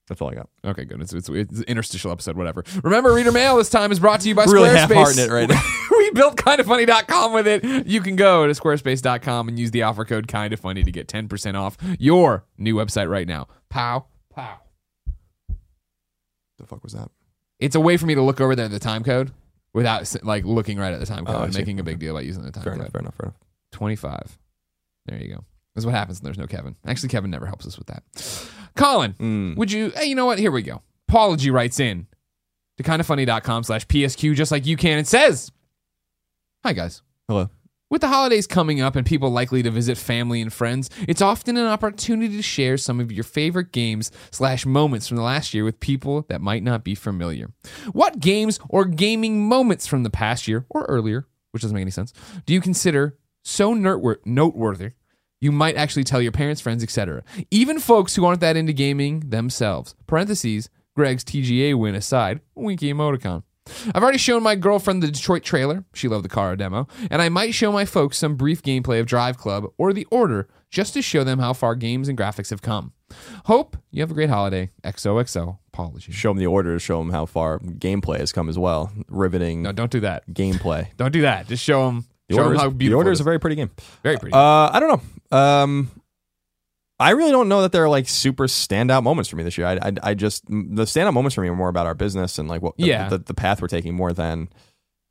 S2: That's all I got.
S1: Okay, good. It's, it's, it's an interstitial episode, whatever. Remember, reader mail this time is brought to you by
S2: Really
S1: Squarespace.
S2: half-hearting it right now. *laughs*
S1: we built kindafunny.com with it. You can go to squarespace.com and use the offer code kindafunny to get 10% off your new website right now. Pow, pow.
S2: The fuck was that?
S1: It's a way for me to look over there at the time code without like looking right at the time
S2: Oh,
S1: code
S2: I
S1: and
S2: see.
S1: making a big deal about using the time
S2: Fair
S1: code.
S2: enough. Fair enough. Fair enough.
S1: 25. There you go. That's what happens when there's no Kevin. Actually, Kevin never helps us with that. Colin,
S2: Mm.
S1: would you, hey, you know what? Here we go. Apology writes in to kindafunny.com slash PSQ just like you can and says, Hi, guys.
S2: Hello.
S1: With the holidays coming up and people likely to visit family and friends, it's often an opportunity to share some of your favorite games slash moments from the last year with people that might not be familiar. What games or gaming moments from the past year or earlier, which doesn't make any sense, do you consider so noteworthy, you might actually tell your parents, friends, etc. Even folks who aren't that into gaming themselves. Parentheses, Greg's TGA win aside, winky emoticon. I've already shown my girlfriend the Detroit trailer. She loved the car demo. And I might show my folks some brief gameplay of Drive Club or The Order just to show them how far games and graphics have come. Hope you have a great holiday. XOXO. Apologies.
S2: Show them the order to show them how far gameplay has come as well. Riveting
S1: No, don't do that.
S2: gameplay. *laughs*
S1: Don't do that. Just show them,
S2: The
S1: show
S2: order,
S1: them how
S2: the order is. a very pretty game.
S1: Very pretty.
S2: Uh, I don't know. Um, I really don't know that there are like super standout moments for me this year. I, I, I just the standout moments for me are more about our business and like what the,
S1: Yeah.
S2: the, the path we're taking more than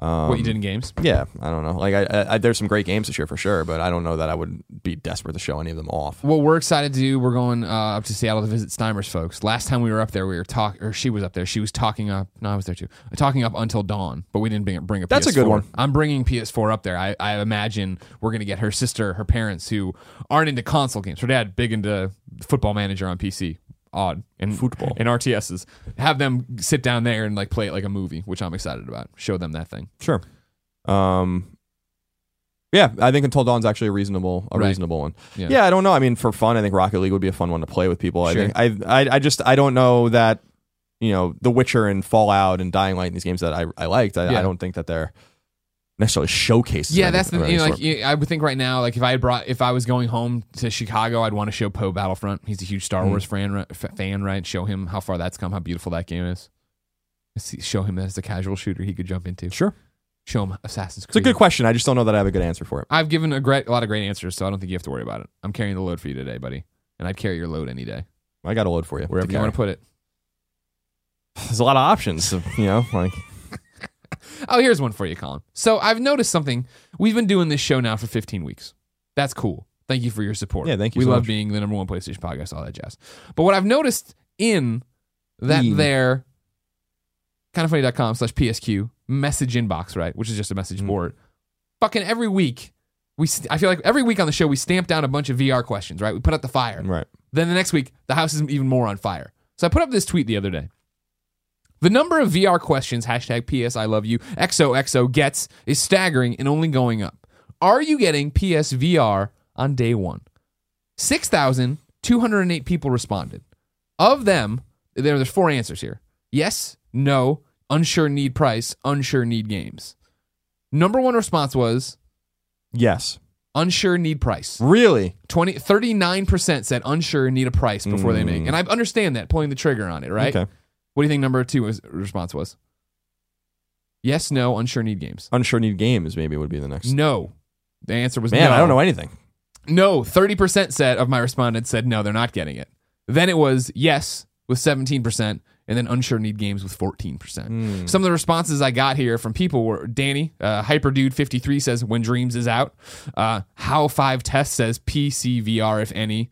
S2: um,
S1: what you did in games.
S2: Yeah, I don't know. Like I, I, I, there's some great games this year for sure, but I don't know that I would be desperate to show any of them off.
S1: What we're excited to do, we're going uh, up to Seattle to visit Steimer's folks. Last time we were up there, we were talking, or she was up there. She was talking up. No, I was there too. Talking up until dawn, but we didn't bring bring a.
S2: That's a
S1: PS4.
S2: good one.
S1: I'm bringing PS4 up there. I, I imagine we're gonna get her sister, her parents who aren't into console games. Her dad big into Football Manager on PC. Odd and
S2: Football.
S1: and RTSs. Have them sit down there and like play it like a movie, which I'm excited about. Show them that thing.
S2: Sure. Um. Yeah, I think Until Dawn's actually a reasonable, a
S1: Right.
S2: reasonable one.
S1: Yeah.
S2: Yeah. I don't know. I mean, for fun, I think Rocket League would be a fun one to play with people. I think I, I, I just, I don't know that, you know, The Witcher and Fallout and Dying Light and these games that I, I liked. I,
S1: Yeah.
S2: I don't think that they're necessarily showcases.
S1: Yeah, that's the you know, like I would think right now, like if I had brought, if I was going home to Chicago, I'd want to show Poe Battlefront. He's a huge Star
S2: Mhm.
S1: Wars fan, f- fan, right? Show him how far that's come, how beautiful that game is. See, show him that it's a casual shooter he could jump into.
S2: Sure.
S1: Show him Assassin's Creed.
S2: It's a good question. I just don't know that I have a good answer for it.
S1: I've given a great, a lot of great answers, so I don't think you have to worry about it. I'm carrying the load for you today, buddy, and I'd carry your load any day,
S2: I got a load for you.
S1: wherever you want to put it.
S2: There's a lot of options. You know, like
S1: Oh, here's one for you, Colin. So I've noticed something. We've been doing this show now for 15 weeks. That's cool. Thank you for your support.
S2: Yeah, thank you
S1: We
S2: so
S1: love
S2: much.
S1: being the number one PlayStation podcast, all that jazz. But what I've noticed in that
S2: In.
S1: their kindafunny.com slash PSQ message inbox, right, which is just a message
S2: Mm.
S1: board, fucking every week, we st- I feel like every week on the show, we stamp down a bunch of VR questions, right? We put out the fire.
S2: right.
S1: Then the next week, the house is even more on fire. So I put up this tweet the other day. The number of VR questions, hashtag PS I love you, XOXO gets is staggering and only going up. Are you getting PSVR on day one? 6,208 people responded. Of them, there, there's four answers here yes, no, unsure need price, unsure need games. Number one response was
S2: Yes.
S1: unsure need price.
S2: Really?
S1: 20 39% said unsure need a price before they make.
S2: Mm.
S1: And I understand that pulling the trigger on it, right?
S2: Okay.
S1: What do you think number 2 was, response was? Yes, no, unsure need games.
S2: Unsure need games maybe would be the next.
S1: No. The answer was
S2: Man,
S1: no.
S2: I don't know anything.
S1: No, 30% said of my respondents said no, they're not getting it. Then it was yes with 17% and then unsure need games with 14%.
S2: Hmm.
S1: Some of the responses I got here from people were Danny, uh, Hyperdude53 says When Dreams is out. Uh, How5 Test says PC VR, if any.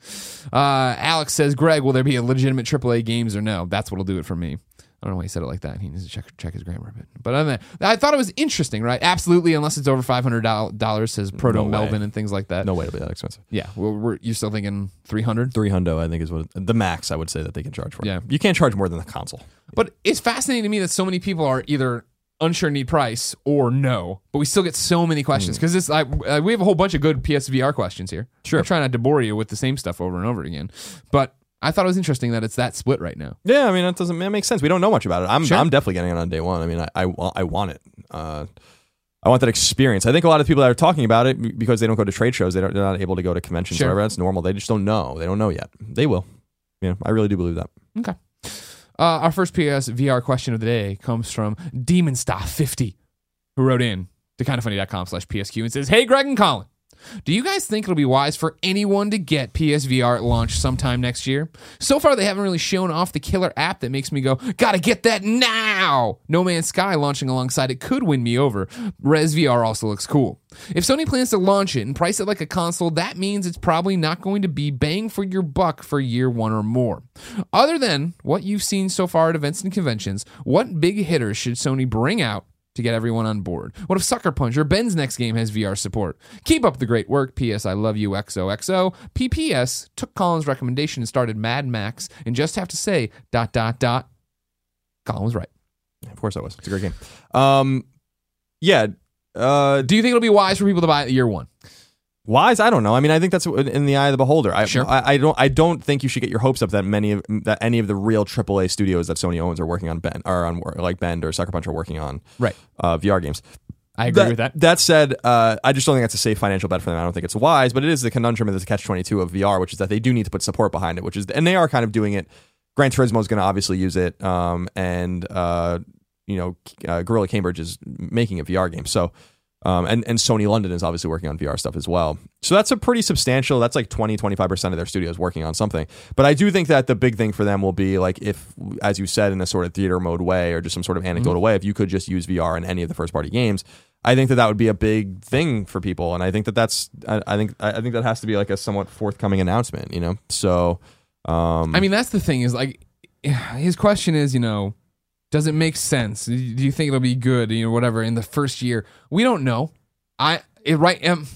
S1: Uh, Alex says, Greg, will there be a legitimate AAA games or no? That's what'll do it for me. I don't know why he said it like that. He needs to check check his grammar a bit. But other than that, I thought it was interesting, right? Absolutely, unless it's over five hundred dollars, says Proto
S2: No way.
S1: Melvin and things like that.
S2: No way to be that expensive.
S1: Yeah, well, we're, you're still thinking three hundred.
S2: Three hundo, I think, is what the max I would say that they can charge for. it.
S1: Yeah.
S2: you can't charge more than the console.
S1: But it's fascinating to me that so many people are either unsure need price or no, but we still get so many questions because this. I, uh, we have a whole bunch of good PSVR questions here.
S2: Sure.
S1: I'm trying not to bore you with the same stuff over and over again, but I thought it was interesting that it's that split right now.
S2: Yeah, I mean that doesn't that makes sense. We don't know much about it. I'm
S1: Sure.
S2: I'm definitely getting it on day one. I mean, I I, I want it. Uh, I want that experience. I think a lot of people that are talking about it because they don't go to trade shows, they don't, they're not able to go to conventions
S1: Sure.
S2: or whatever. That's normal. They just don't know. They don't know yet. They will. Yeah, I really do believe that.
S1: Okay. Uh, our first PS VR question of the day comes from Demonstar50, who wrote in to kindafunny.com slash PSQ and says, Hey, Greg and Colin, do you guys think it'll be wise for anyone to get PSVR at launch sometime next year? So far, they haven't really shown off the killer app that makes me go, gotta get that now! No Man's Sky launching alongside it could win me over. Rez VR also looks cool. If Sony plans to launch it and price it like a console, that means it's probably not going to be bang for your buck for year one or more. Other than what you've seen so far at events and conventions, what big hitters should Sony bring out to get everyone on board? What if Sucker Punch or Bend's next game has VR support? Keep up the great work. P.S. I love you, XOXO. PPS took Colin's recommendation and started Mad Max, and just have to say, dot, dot, dot. Colin was right.
S2: Of course, I was. It's a great game. Um, yeah. Uh,
S1: Do you think it'll be wise for people to buy it year one?
S2: Wise? I don't know. I mean, I think that's in the eye of the beholder. I,
S1: Sure.
S2: I, I don't. I don't think you should get your hopes up that many of that any of the real AAA studios that Sony owns are working on Bend or on like Bend or Sucker Punch are working on
S1: Right.
S2: uh, VR games.
S1: I agree with that.
S2: That said, uh, I just don't think that's a safe financial bet for them. I don't think it's wise, but it is the conundrum of the catch twenty two of VR, which is that they do need to put support behind it, which is and they are kind of doing it. Gran Turismo is going to obviously use it, um, and uh, you know, uh, Guerrilla Cambridge is making a VR game, so. Um, and, and Sony London is obviously working on VR stuff as well. So that's a pretty substantial, that's like 20, 25% of their studios working on something. But I do think that the big thing for them will be like if, as you said, in a sort of theater mode way or just some sort of anecdotal way, if you could just use VR in any of the first party games, I think that that would be a big thing for people. And I think that that's, I, I think, I I think that has to be like a somewhat forthcoming announcement, you know? So, um,
S1: I mean, that's the thing is like, *sighs* his question is, you know, does it make sense? Do you think it'll be good? You know, whatever in the first year, we don't know. I it, right. Um,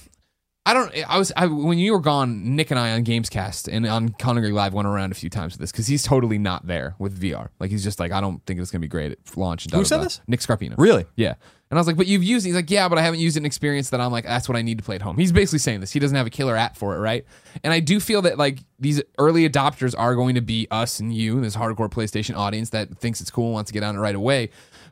S1: I don't. I was I, when you were gone. Nick and I on Gamescast and on Connery Live went around a few times with this because he's totally not there with VR. Like he's just like I don't think it's gonna be great at launch. and
S2: Who
S1: da,
S2: said
S1: da.
S2: this?
S1: Nick Scarpino.
S2: really?
S1: Yeah. And I was like, but you've used it. He's like, yeah, but I haven't used it in an experience that I'm like, that's what I need to play at home. He's basically saying this. He doesn't have a killer app for it, right? And I do feel that like these early adopters are going to be us and you, this hardcore PlayStation audience that thinks it's cool and wants to get on it right away.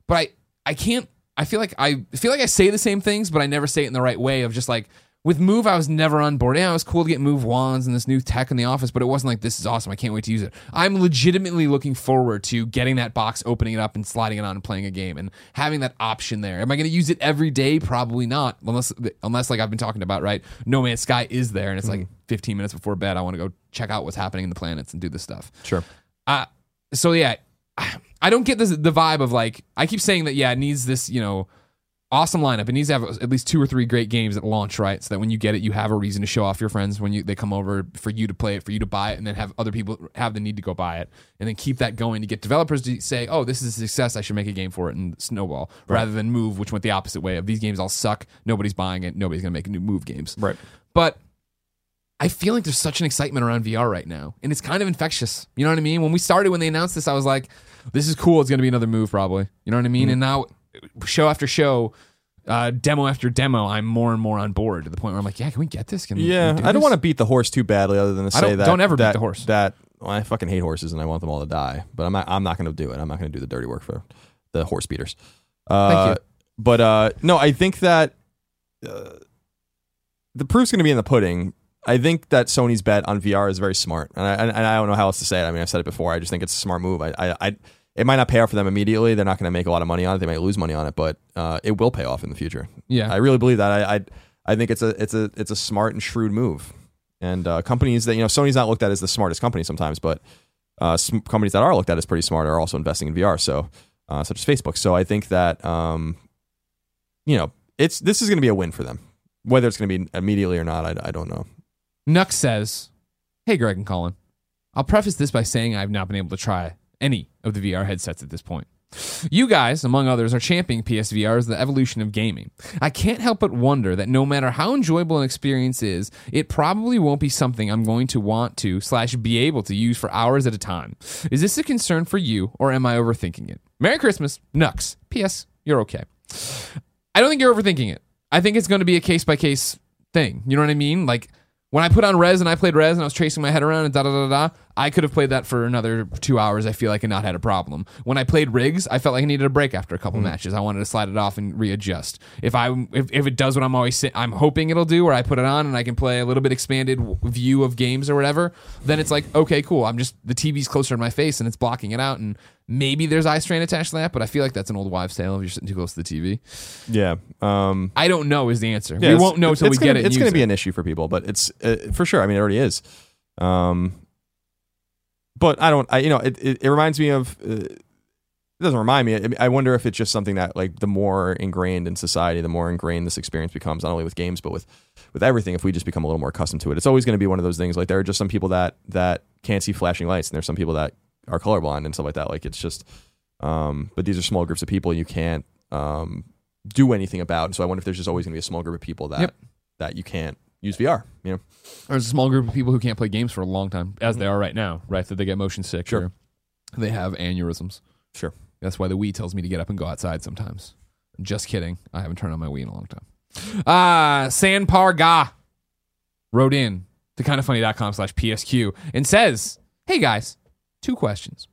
S1: But I, I can't. I feel like I feel like I say the same things, but I never say it in the right way. Of just like with Move, I was never on board. Yeah, it was cool to get Move wands and this new tech in the office, but it wasn't like this is awesome. I can't wait to use it. I'm legitimately looking forward to getting that box, opening it up, and sliding it on and playing a game and having that option there. Am I going to use it every day? Probably not, unless unless like I've been talking about, right? No Man's Sky is there, and it's like 15 minutes before bed. I want to go check out what's happening in the planets and do this stuff.
S2: Sure.
S1: Uh, so yeah, I don't get this the vibe of like I keep saying that yeah, it needs this you know awesome lineup. It needs to have at least two or three great games at launch, right? So that when you get it, you have a reason to show off your friends when you they come over for you to play it, for you to buy it, and then have other people have the need to go buy it, and then keep that going to get developers to say, oh, this is a success, I should make a game for it and snowball, rather than move, which went the opposite way of these games all suck, nobody's buying it, nobody's gonna make new move games,
S2: Right.
S1: but I feel like there's such an excitement around VR right now, and it's kind of infectious. You know what I mean? When we started, when they announced this, I was like, "This is cool. It's going to be another move, probably." You know what I mean? Mm-hmm. And now, show after show, uh, demo after demo, I'm more and more on board to the point where I'm like, "Yeah, can we get this? Can
S2: Yeah,
S1: we do
S2: I don't want to beat the horse too badly, other than to
S1: I
S2: say
S1: don't-
S2: that
S1: don't ever beat
S2: that,
S1: the horse.
S2: That well, I fucking hate horses and I want them all to die. But I'm not. I'm not going to do it. I'm not going to do the dirty work for the horse beaters. Uh,
S1: Thank you.
S2: But uh, no, I think that uh, the proof's going to be in the pudding. I think that Sony's bet on VR is very smart, and I, and I don't know how else to say it. I mean, I've said it before. I just think it's a smart move. I, I, I it might not pay off for them immediately. They're not going to make a lot of money on it. They might lose money on it, but uh, it will pay off in the future.
S1: Yeah,
S2: I really believe that. I, I I think it's a it's a it's a smart and shrewd move. And uh, companies that you know, Sony's not looked at as the smartest company sometimes, but uh, sm- companies that are looked at as pretty smart are also investing in VR. So, uh, such as Facebook. So I think that um, you know it's this is going to be a win for them. Whether it's going to be immediately or not, I, I don't know.
S1: Nux says, Hey, Greg and Colin. I'll preface this by saying I've not been able to try any of the VR headsets at this point. You guys, among others, are championing PSVR as the evolution of gaming. I can't help but wonder that no matter how enjoyable an experience is, it probably won't be something I'm going to want to slash be able to use for hours at a time. Is this a concern for you, or am I overthinking it? Merry Christmas, Nux. P.S. You're okay. I don't think you're overthinking it. I think it's going to be a case by case thing. You know what I mean? Like when I put on Rez and I played Rez and I was tracing my head around and da da da da, I could have played that for another two hours. I feel like and not had a problem. When I played Rigs, I felt like I needed a break after a couple matches. I wanted to slide it off and readjust. If I if, if it does what I'm always say, I'm hoping it'll do, where I put it on and I can play a little bit expanded w- view of games or whatever, then it's like okay, cool. I'm just the TV's closer to my face and it's blocking it out and. Maybe there's eye strain attached to that, but I feel like that's an old wives' tale if you're sitting too close to the TV.
S2: Yeah. Um,
S1: I don't know is the answer.
S2: yeah,
S1: we won't know until we get
S2: gonna,
S1: it.
S2: It's going to be
S1: it.
S2: an issue for people, but it's uh, for sure. I mean, it already is. Um, but I don't. I you know it. It, it reminds me of. Uh, it doesn't remind me. I- I wonder if it's just something that like the more ingrained in society, the more ingrained this experience becomes, not only with games but with with everything. If we just become a little more accustomed to it, it's always going to be one of those things. Like there are just some people that that can't see flashing lights, and there's some people that are colorblind and stuff like that. Like it's just. Um, but these are small groups of people you can't um do anything about. And so I wonder if there's just always going to be a small group of people that
S1: Yep.
S2: that you can't use VR. You know,
S1: There's a small group of people who can't play games for a long time, as they are right now, right? That they get motion sick.
S2: Sure.
S1: or They have aneurysms.
S2: Sure.
S1: That's why the Wii tells me to get up and go outside sometimes. Just kidding. I haven't turned on my Wii in a long time. Uh, Sanparga wrote in to kindafunny.com slash PSQ and says, Hey guys, two questions.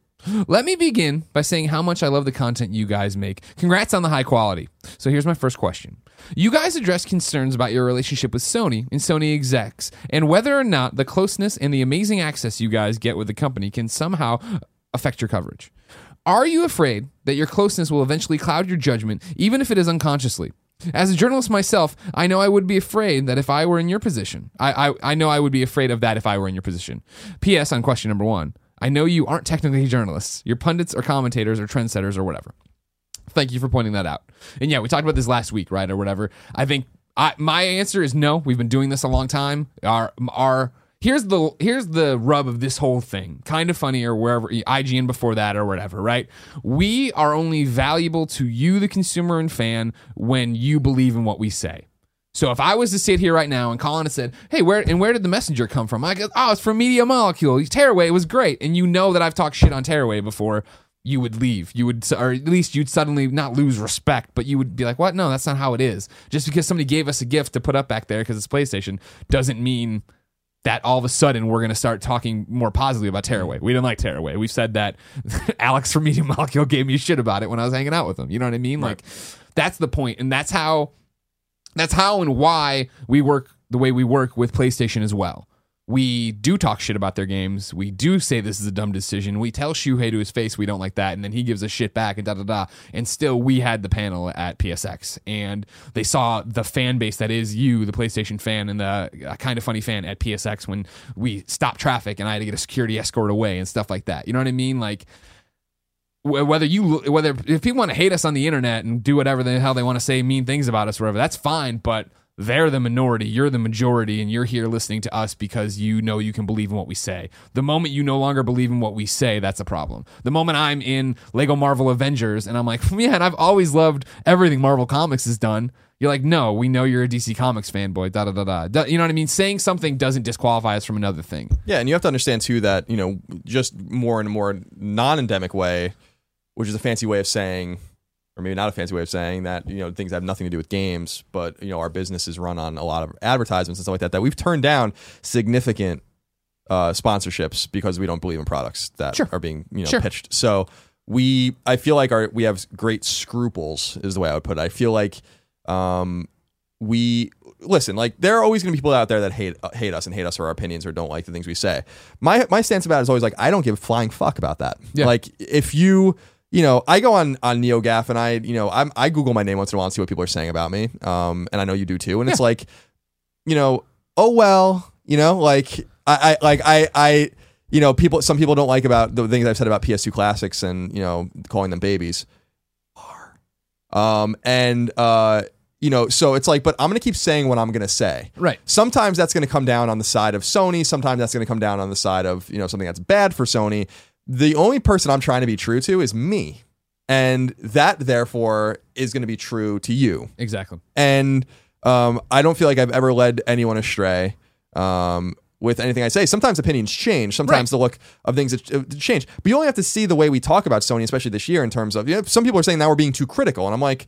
S1: Let me begin by saying how much I love the content you guys make. Congrats on the high quality. So here's my first question. You guys address concerns about your relationship with Sony and Sony execs, and whether or not the closeness and the amazing access you guys get with the company can somehow affect your coverage. Are you afraid that your closeness will eventually cloud your judgment, even if it is unconsciously? As a journalist myself, I know I would be afraid that if I were in your position, I, I, I know I would be afraid of that if I were in your position. P.S. on question number one I know you aren't technically journalists. You're pundits or commentators or trendsetters or whatever. Thank you for pointing that out. And yeah, we talked about this last week, right, or whatever. I think I, my answer is no. We've been doing this a long time. Our our here's the here's the rub of this whole thing. Kind of funny or wherever IGN before that or whatever, right? We are only valuable to you, the consumer and fan, when you believe in what we say. So if I was to sit here right now and Colin had said, "Hey, where and where did the messenger come from?" I go, "Oh, it's from Media Molecule. Tearaway It was great." And you know that I've talked shit on Tearaway before. You would leave. You would, or at least you'd suddenly not lose respect, but you would be like, "What? No, that's not how it is." Just because somebody gave us a gift to put up back there because it's PlayStation doesn't mean that all of a sudden we're going to start talking more positively about Tearaway. We didn't like Tearaway. We've said that. *laughs* Alex from Media Molecule gave me shit about it when I was hanging out with him. You know what I mean? Like, that's the point, and that's how that's how and why we work the way we work with PlayStation as well. We do talk shit about their games. We do say this is a dumb decision. We tell Shuhei to his face we don't like that, and then he gives us shit back and da da da. And still, we had the panel at PSX, and they saw the fan base that is you, the PlayStation fan, and the kind of funny fan at PSX when we stopped traffic and I had to get a security escort away and stuff like that. You know what I mean? Like whether you whether if people want to hate us on the internet and do whatever the hell they want to say mean things about us whatever that's fine but they're the minority you're the majority and you're here listening to us because you know you can believe in what we say. The moment you no longer believe in what we say that's a problem. The moment i'm in lego marvel avengers and i'm like *laughs* man i've always loved everything marvel comics has done you're like no we know you're a dc comics fanboy da da da da. You know what i mean? Saying something doesn't disqualify us from another thing.
S2: Yeah, and you have to understand too that you know just more in a more non-endemic way, which is a fancy way of saying, or maybe not a fancy way of saying that you know things have nothing to do with games, but you know our business is run on a lot of advertisements and stuff like that. That we've turned down significant uh, sponsorships because we don't believe in products that
S1: Sure.
S2: are being you know
S1: Sure.
S2: pitched. So we, I feel like our we have great scruples is the way I would put it. I feel like um, we listen like there are always going to be people out there that hate uh, hate us and hate us for our opinions or don't like the things we say my my stance about it is always like i don't give a flying fuck about that
S1: Yeah.
S2: like if you you know i go on on neogaf and i you know I'm, i google my name once in a while and see what people are saying about me um and i know you do too and it's like you know oh well you know like i i like i i you know, people. Some people don't like about the things I've said about PS2 classics and you know calling them babies. Um, and uh, you know, so it's like, but I'm gonna keep saying what I'm gonna say.
S1: Right.
S2: Sometimes that's gonna come down on the side of Sony. Sometimes that's gonna come down on the side of you know something that's bad for Sony. The only person I'm trying to be true to is me, and that therefore is gonna be true to you
S1: Exactly.
S2: and um, I don't feel like I've ever led anyone astray um, with anything I say. Sometimes opinions change. Sometimes
S1: Right.
S2: the look of things uh, change. But you only have to see the way we talk about Sony, especially this year, in terms of you know, some people are saying now we're being too critical, and I'm like,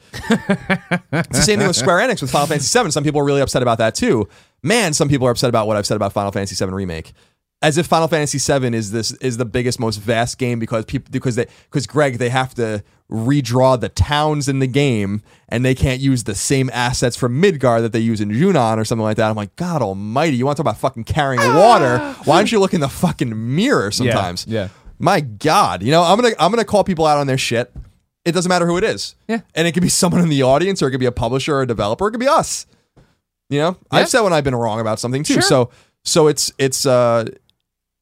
S2: it's the same thing with *laughs* Square Enix with Final Fantasy VII. Some people are really upset about that too. Man, some people are upset about what I've said about Final Fantasy VII remake. As if Final Fantasy VII is this is the biggest, most vast game because people because they because Greg they have to redraw the towns in the game and they can't use the same assets from Midgar that they use in Junon or something like that. I'm like, God Almighty! You want to talk about fucking carrying water? Why don't you look in the fucking mirror sometimes?
S1: yeah.
S2: My God, you know I'm gonna I'm gonna call people out on their shit. It doesn't matter who it is.
S1: Yeah.
S2: and it could be someone in the audience, or it could be a publisher or a developer. It could be us. You know,
S1: Yeah.
S2: I've said when I've been wrong about something too.
S1: Sure.
S2: So so it's it's uh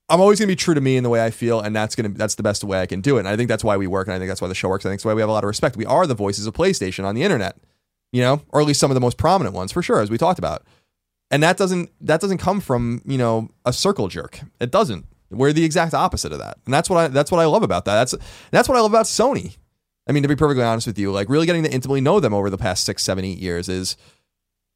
S2: I'm always gonna be true to me in the way I feel, and that's gonna that's the best way I can do it. And I think that's why we work, and I think that's why the show works. I think that's why we have a lot of respect. We are the voices of PlayStation on the internet, you know, or at least some of the most prominent ones for sure, as we talked about. And that doesn't that doesn't come from you know a circle jerk. It doesn't. We're the exact opposite of that, and that's what I that's what I love about that. That's that's what I love about Sony. I mean, to be perfectly honest with you, like really getting to intimately know them over the past six, seven, eight years is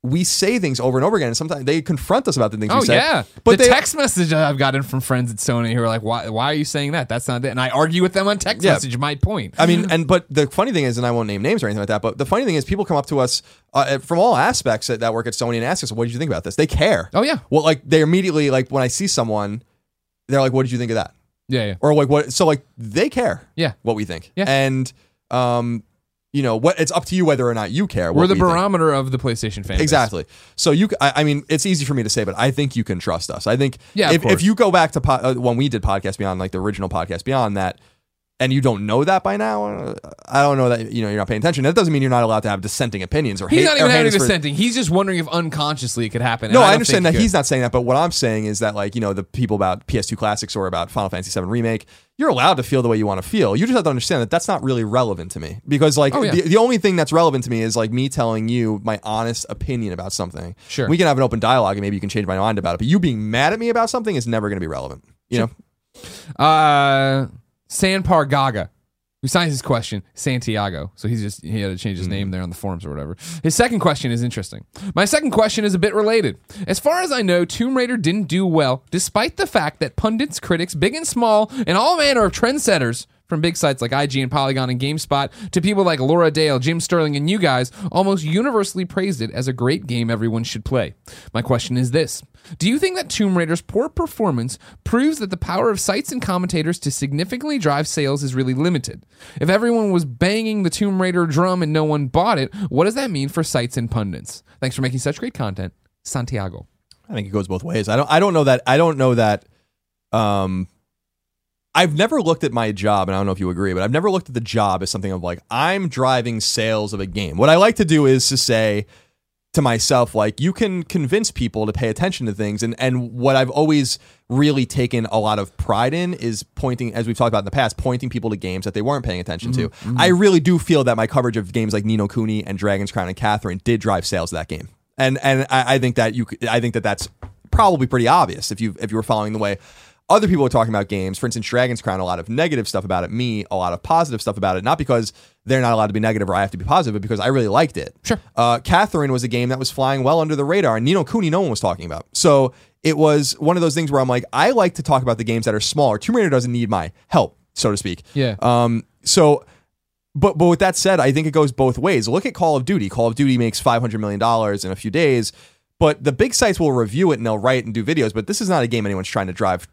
S2: we say things over and over again, and sometimes they confront us about the things
S1: Oh
S2: we say.
S1: yeah,
S2: but
S1: the
S2: they,
S1: text message I've gotten from friends at Sony who are like, "Why? Why are you saying that? That's not it." And I argue with them on text
S2: Yeah.
S1: message. My point.
S2: I mean, and but the funny thing is, and I won't name names or anything like that, but the funny thing is, people come up to us uh, from all aspects that, that work at Sony and ask us, "What did you think about this?" They care.
S1: oh yeah,
S2: Well, like they immediately like when I see someone, they're like, "What did you think of that?"
S1: yeah, yeah,
S2: Or like what? So like they care.
S1: Yeah.
S2: what we think.
S1: Yeah.
S2: and um, you know what? It's up to you whether or not you care.
S1: We're the
S2: we think.
S1: barometer of the PlayStation fan. base.
S2: Exactly. So you, c- I, I mean, it's easy for me to say, but I think you can trust us. I think
S1: Yeah, of
S2: if,
S1: course.
S2: if you go back to po- uh, when we did podcast beyond, like the original podcast beyond that, and you don't know that by now, uh, I don't know that you know you're not paying attention. That doesn't mean you're not allowed to have dissenting opinions or
S1: He's
S2: hate.
S1: not even having dissenting. He's just wondering if unconsciously it could happen.
S2: No, I,
S1: don't
S2: understand that
S1: it
S2: he's not saying that, but what I'm saying is that, like, you know, the people about PS2 classics or about Final Fantasy VII remake, you're allowed to feel the way you want to feel. You just have to understand that that's not really relevant to me because, like,
S1: Oh, yeah.
S2: the, the only thing that's relevant to me is like me telling you my honest opinion about something.
S1: Sure.
S2: we can have an open dialogue and maybe you can change my mind about it. But you being mad at me about something is never going to be relevant. You know,
S1: Uh, Sanpar Gaga, who signs his question, Santiago. So he's just he had to change his hmm. name there on the forums or whatever. His second question is interesting. My second question is a bit related. As far as I know, Tomb Raider didn't do well, despite the fact that pundits, critics, big and small, and all manner of trendsetters. From big sites like IGN, and Polygon, and GameSpot to people like Laura Dale, Jim Sterling, and you guys, almost universally praised it as a great game everyone should play. My question is this Do you think that Tomb Raider's poor performance proves that the power of sites and commentators to significantly drive sales is really limited? If everyone was banging the Tomb Raider drum and no one bought it, what does that mean for sites and pundits? Thanks for making such great content, Santiago.
S2: I think it goes both ways. I don't. I don't know that. I don't know that. Um, I've never looked at my job, and I don't know if you agree, but I've never looked at the job as something of like I'm driving sales of a game. What I like to do is to say to myself, like you can convince people to pay attention to things, and and what I've always really taken a lot of pride in is pointing, as we've talked about in the past, pointing people to games that they weren't paying attention to. Mm-hmm. I mm-hmm. really do feel that my coverage of games like Ni no Kuni and Dragon's Crown and Catherine did drive sales of that game, and and I, I think that you, could- I think that that's probably pretty obvious if you if you were following the way other people are talking about games. For instance, Dragon's Crown, a lot of negative stuff about it. Me, a lot of positive stuff about it. Not because they're not allowed to be negative or I have to be positive, but because I really liked it.
S1: Sure.
S2: Uh, Catherine was a game that was flying well under the radar, and Ni no Kuni, no one was talking about. So it was one of those things where I'm like, I like to talk about the games that are smaller. Tomb Raider doesn't need my help, so to speak.
S1: Yeah.
S2: Um. So. But but with that said, I think it goes both ways. Look at Call of Duty. Call of Duty makes five hundred million dollars in a few days, but the big sites will review it and they'll write and do videos. But this is not a game anyone's trying to drive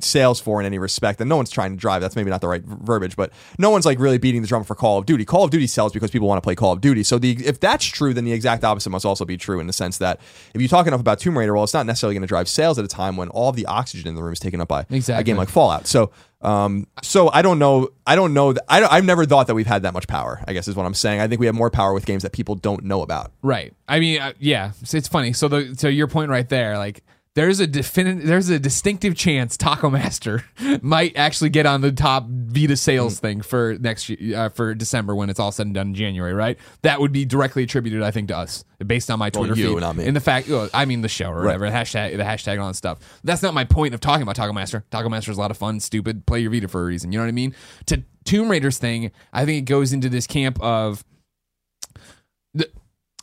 S2: sales for in any respect, and no one's trying to drive. That's maybe not the right verbiage, but no one's like really beating the drum for Call of Duty. Call of Duty sells because people want to play Call of Duty. So the if that's true, then the exact opposite must also be true in the sense that if you talk enough about Tomb Raider, well, it's not necessarily going to drive sales at a time when all the oxygen in the room is taken up by a game like Fallout. So. Um, so I don't know. I don't know. That, I don't, I've never thought that we've had that much power. I guess is what I'm saying. I think we have more power with games that people don't know about.
S1: Right. I mean, uh, yeah. It's, it's funny. So the so your point right there, like there's a definite there's a distinctive chance Taco Master *laughs* might actually get on the top Vita sales thing for next year uh, for December when it's all said and done in January, right? That would be directly attributed, I think, to us based on my
S2: Well,
S1: Twitter
S2: you,
S1: feed.
S2: not me.
S1: In the fact, well, I mean the show or whatever, the hashtag, the hashtag, and all that stuff. That's not my point of talking about Taco Master. Taco Master is a lot of fun, stupid. Play your Vita for a reason. You know what I mean? To Tomb Raider's thing, I think it goes into this camp of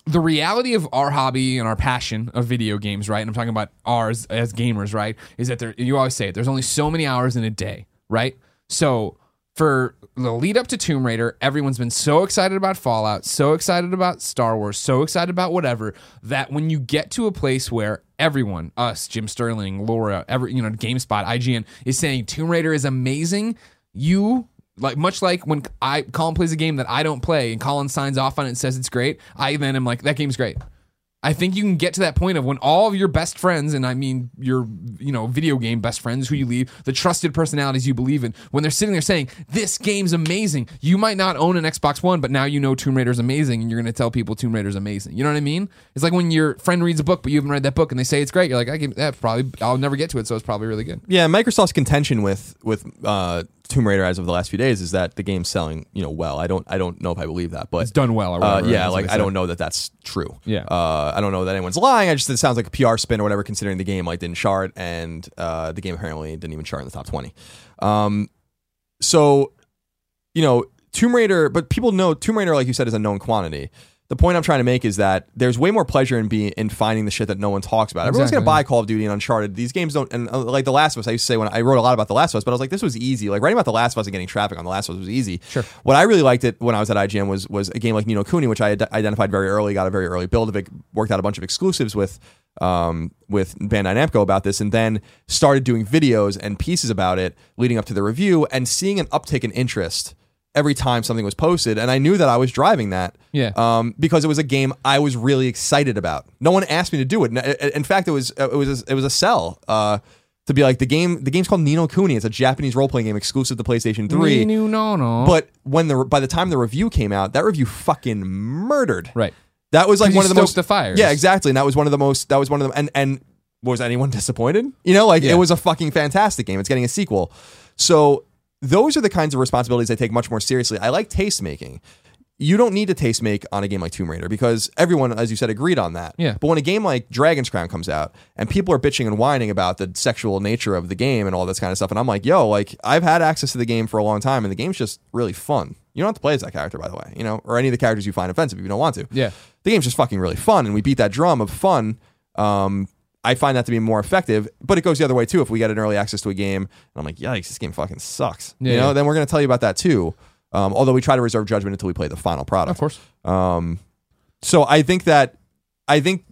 S1: the reality of our hobby and our passion of video games, right? And I'm talking about ours as gamers, right? Is that there you always say it, there's only so many hours in a day, right? So for the lead up to Tomb Raider, everyone's been so excited about Fallout, so excited about Star Wars, so excited about whatever that when you get to a place where everyone, us, Jim Sterling, Laura, every you know, GameSpot, IGN is saying Tomb Raider is amazing, you like much like when I Colin plays a game that I don't play and Colin signs off on it and says it's great, I then am like that game's great. I think you can get to that point of when all of your best friends, and I mean your, you know, video game best friends who you leave, the trusted personalities you believe in, when they're sitting there saying, This game's amazing. You might not own an Xbox One, but now you know Tomb Raider's amazing, and you're gonna tell people Tomb Raider's amazing. You know what I mean? It's like when your friend reads a book, but you haven't read that book and they say it's great, you're like, I that probably I'll never get to it, so it's probably really good.
S2: Yeah, Microsoft's contention with with uh, Tomb Raider as of the last few days is that the game's selling, you know, well. I don't I don't know if I believe that, but
S1: It's done well or
S2: uh, yeah, like I don't know that that's true.
S1: Yeah.
S2: uh, I don't know that anyone's lying. I just it sounds like a PR spin or whatever, considering the game like didn't chart and uh, the game apparently didn't even chart in the top twenty. Um, so you know, Tomb Raider, but people know Tomb Raider, like you said, is a known quantity. The point I'm trying to make is that there's way more pleasure in being in finding the shit that no one talks about. Everyone's gonna buy Call of Duty and Uncharted. These games don't, and uh, like The Last of Us. I used to say when I wrote a lot about The Last of Us, but I was like, this was easy. Like writing about The Last of Us and getting traffic on The Last of Us was easy.
S1: Sure.
S2: What I really liked it when I was at IGN was was a game like Ni no Kuni, which I had identified very early, got a very early build of it, worked out a bunch of exclusives with um, with Bandai Namco about this, and then started doing videos and pieces about it leading up to the review, and seeing an uptick in interest every time something was posted, and I knew that I was driving that.
S1: Yeah.
S2: Um, because it was a game I was really excited about. No one asked me to do it. In- fact, it was it was a, it was a sell. Uh, to be like the game, the game's called Ni no Kuni. It's a Japanese role playing game exclusive to PlayStation Three.
S1: No, no, no.
S2: But when the by the time the review came out, that review fucking murdered.
S1: right.
S2: That was like one of the most
S1: the fires.
S2: Yeah, exactly. And that was one of the most. That was one of them. And and was anyone *laughs* disappointed? You know, like
S1: Yeah.
S2: it was a fucking fantastic game. It's getting a sequel. So those are the kinds of responsibilities I take much more seriously. I like taste making. You don't need to taste make on a game like Tomb Raider because everyone, as you said, agreed on that.
S1: Yeah.
S2: But when a game like Dragon's Crown comes out and people are bitching and whining about the sexual nature of the game and all this kind of stuff, and I'm like, yo, like I've had access to the game for a long time and the game's just really fun. You don't have to play as that character, by the way, you know, or any of the characters you find offensive if you don't want to
S1: Yeah.
S2: the game's just fucking really fun and we beat that drum of fun um i find that to be more effective but it goes the other way too if we get an early access to a game and i'm like yikes this game fucking sucks
S1: Yeah,
S2: you know
S1: yeah.
S2: then we're going to tell you about that too um, although we try to reserve judgment until we play the final product
S1: Of course.
S2: um, so I think that I think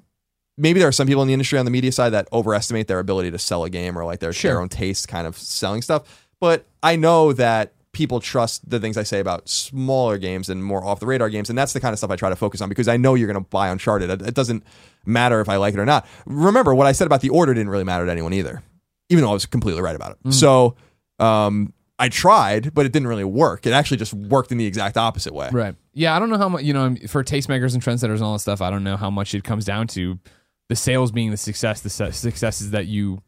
S2: maybe there are some people in the industry on the media side that overestimate their ability to sell a game or like their
S1: Sure.
S2: their own taste kind of selling stuff. But I know that people trust the things I say about smaller games and more off the radar games, and that's the kind of stuff I try to focus on because I know you're going to buy Uncharted. It, it doesn't matter if I like it or not. Remember what I said about the order didn't really matter to anyone either, even though I was completely right about it. So. Um, I tried, but it didn't really work. It actually just worked in the exact opposite way.
S1: Right. Yeah, I don't know how much, you know, for tastemakers and trendsetters and all that stuff, I don't know how much it comes down to the sales being the success. The su- success is that you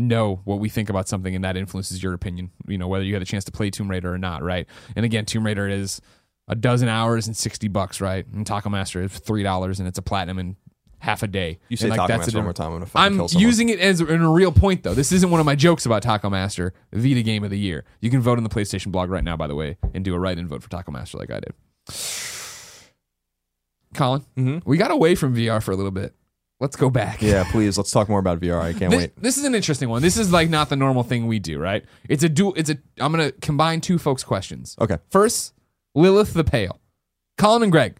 S1: know what we think about something and that influences your opinion, you know, whether you had a chance to play Tomb Raider or not, right? And again, Tomb Raider is a dozen hours and 60 bucks, right? And Taco Master is $3 and it's a platinum in half a day.
S2: You say
S1: and
S2: Taco
S1: that's
S2: Master one more time, I'm
S1: I'm using it as in a real point though. This isn't one of my jokes about Taco Master, Vita game of the year. You can vote on the PlayStation blog right now, by the way, and do a write-in vote for Taco Master like I did. *sighs* Colin,
S2: Mhm.
S1: we got away from VR for a little bit. Let's go back.
S2: Yeah, please let's talk more about VR. I can't
S1: This,
S2: wait.
S1: this is an interesting one. This is like not the normal thing we do, right? It's a dual. It's a. I'm gonna combine two folks' questions.
S2: Okay.
S1: First, Lilith the Pale. Colin and Greg,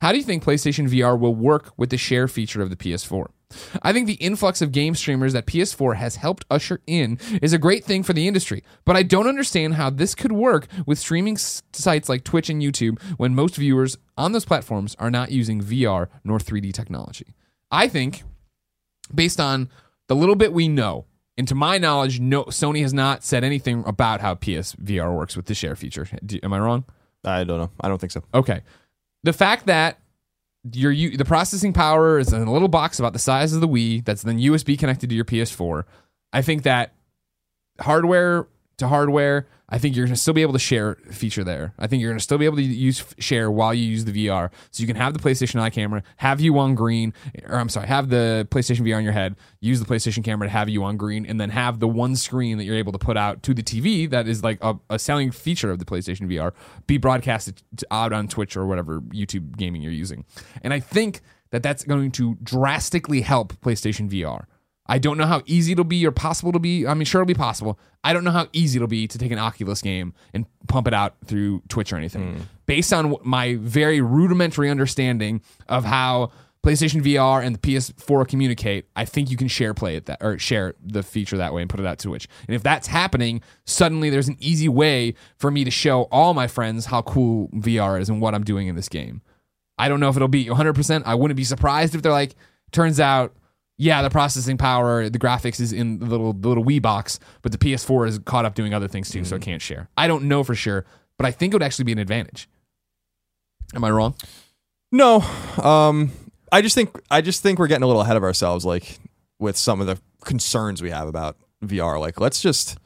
S1: how do you think PlayStation VR will work with the share feature of the PS4? I think the influx of game streamers that PS4 has helped usher in is a great thing for the industry, but I don't understand how this could work with streaming sites like Twitch and YouTube when most viewers on those platforms are not using VR nor 3D technology. I think based on the little bit we know, and to my knowledge, no Sony has not said anything about how PSVR works with the share feature. Do, am I wrong?
S2: I don't know. I don't think so.
S1: Okay. The fact that your U- the processing power is in a little box about the size of the Wii that's then USB connected to your PS4. I think that hardware to hardware, I think you're going to still be able to share feature there. I think you're going to still be able to use share while you use the VR. So you can have the PlayStation Eye camera, have you on green, or I'm sorry, have the PlayStation VR on your head, use the PlayStation camera to have you on green, and then have the one screen that you're able to put out to the TV that is like a, a selling feature of the PlayStation VR be broadcasted out on Twitch or whatever YouTube gaming you're using. And I think that that's going to drastically help PlayStation VR. I don't know how easy it'll be or possible to be. I mean, sure, it'll be possible. I don't know how easy it'll be to take an Oculus game and pump it out through Twitch or anything. Hmm. Based on my very rudimentary understanding of how PlayStation VR and the PS4 communicate, I think you can share play it that or share the feature that way and put it out to Twitch. And if that's happening, suddenly there's an easy way for me to show all my friends how cool VR is and what I'm doing in this game. I don't know if it'll be 100%. I wouldn't be surprised if they're like, turns out, yeah, the processing power, the graphics is in the little the little Wii box, but the PS4 is caught up doing other things too, so it can't share. I don't know for sure, but I think it would actually be an advantage. Am I wrong?
S2: No, um, I just think I just think we're getting a little ahead of ourselves, like with some of the concerns we have about VR. Like, let's just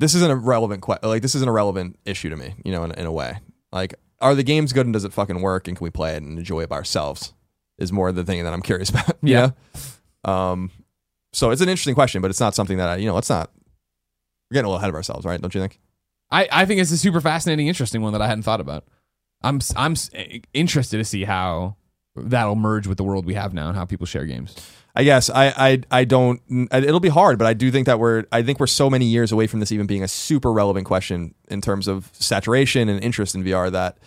S2: this isn't a relevant que- like this isn't a relevant issue to me, you know, in, in a way. Like, are the games good and does it fucking work and can we play it and enjoy it by ourselves? Is more the thing that I'm curious *laughs* about.
S1: Yeah.
S2: know? Um, so it's an interesting question, but it's not something that I, you know, let's not. We're getting a little ahead of ourselves, right? Don't you think?
S1: I, I think it's a super fascinating, interesting one that I hadn't thought about. I'm I'm interested to see how that'll merge with the world we have now and how people share games.
S2: I guess I, I I don't. It'll be hard, but I do think that we're. I think we're so many years away from this even being a super relevant question in terms of saturation and interest in VR that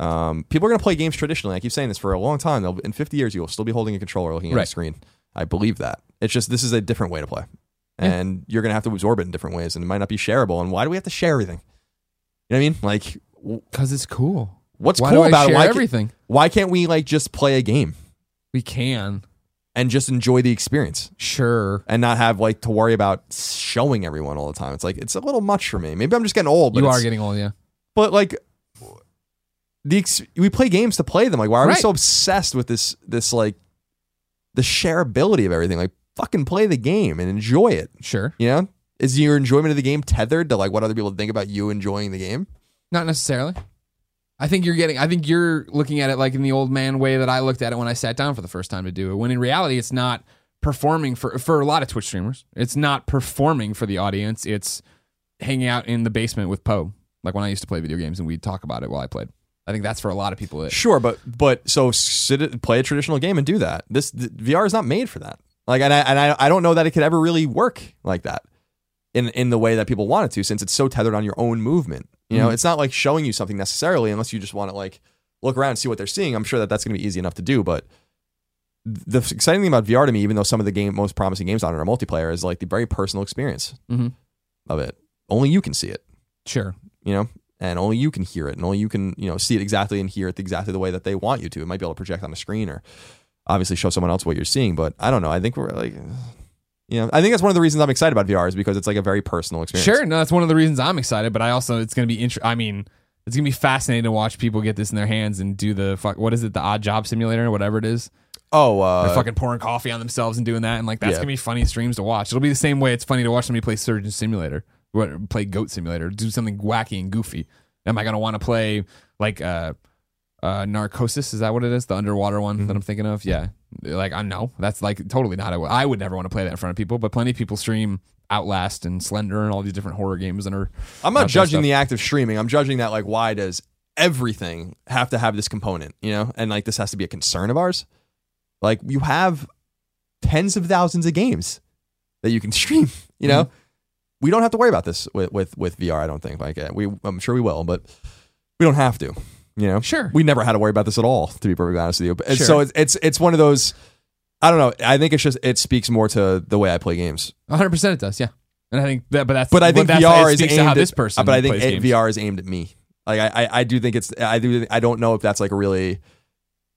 S2: um, people are going to play games traditionally. I keep saying this for a long time. They'll, in 50 years, you'll still be holding a controller, looking at
S1: Right.
S2: a screen. I believe that. It's just this is a different way to play, and you're going to have to absorb it in different ways, and it might not be shareable. And why do we have to share everything? You know what I mean? Like,
S1: Because it's cool.
S2: what's
S1: Why
S2: cool about it? Why,
S1: everything?
S2: why can't we like just play a game
S1: We can.
S2: and just enjoy the experience?
S1: Sure.
S2: and not have like to worry about showing everyone all the time. It's like it's a little much for me. Maybe I'm just getting old, but
S1: you are getting old, yeah.
S2: but like the ex- we play games to play them. Like why are we so obsessed with this this like the shareability of everything? Like fucking play the game and enjoy it.
S1: Sure.
S2: You know, is your enjoyment of the game tethered to like what other people think about you enjoying the game?
S1: Not necessarily. I think you're getting I think you're looking at it like in the old man way that I looked at it when I sat down for the first time to do it. When in reality it's not performing for for a lot of Twitch streamers. It's not performing for the audience. It's hanging out in the basement with Poe. Like when I used to play video games and we'd talk about it while I played. I think that's for a lot of people it.
S2: Sure, but but so sit it, play a traditional game and do that. This th- VR is not made for that. Like, and I and I, I don't know that it could ever really work like that in in the way that people want it to, since it's so tethered on your own movement. You know,
S1: Mhm.
S2: it's not like showing you something necessarily, unless you just want to like look around and see what they're seeing. I'm sure that that's going to be easy enough to do, but. The exciting thing about VR to me, even though some of the game most promising games on it are multiplayer, is like the very personal experience
S1: Mhm.
S2: of it. Only you can see it
S1: Sure.
S2: you know, and only you can hear it, and only you can, you know, see it exactly and hear it exactly the way that they want you to. It might be able to project on a screen or obviously show someone else what you're seeing, but I don't know. I think we're like, you know, I think that's one of the reasons I'm excited about VR is because it's like a very personal experience.
S1: Sure, no, that's one of the reasons I'm excited. But I also, it's going to be. Int- I mean, it's going to be fascinating to watch people get this in their hands and do the fuck. What is it? The odd job simulator or whatever it is.
S2: Oh, uh,
S1: They're fucking pouring coffee on themselves and doing that, and like that's
S2: Yeah.
S1: gonna be funny streams to watch. It'll be the same way it's funny to watch somebody play Surgeon Simulator, play Goat Simulator, do something wacky and goofy. Am I gonna want to play like uh, uh, Narcosis? Is that what it is? The underwater one
S2: Mm-hmm.
S1: that I'm thinking of? Yeah, like I know that's like totally not. I would never want to play that in front of people, but plenty of people stream Outlast and Slender and all these different horror games and are.
S2: I'm not judging the act of streaming. I'm judging that like why does everything have to have this component, you know? And like this has to be a concern of ours. Like you have tens of thousands of games that you can *laughs* stream, you know?
S1: Mm-hmm.
S2: We don't have to worry about this with with, with VR, I don't think. Like uh, we I'm sure we will, but we don't have to, you know?
S1: Sure.
S2: We never had to worry about this at all, to be perfectly honest with you. But-
S1: Sure.
S2: So it's it's it's one of those I don't know. I think it's just it speaks more to the way I play games.
S1: 100 percent it does, yeah. And I think that, but that's
S2: But I think VR
S1: it
S2: is aimed
S1: how
S2: at,
S1: this person.
S2: But I think
S1: games.
S2: VR is aimed at me. Like I, I, I do think it's. I do. I don't know if that's like a really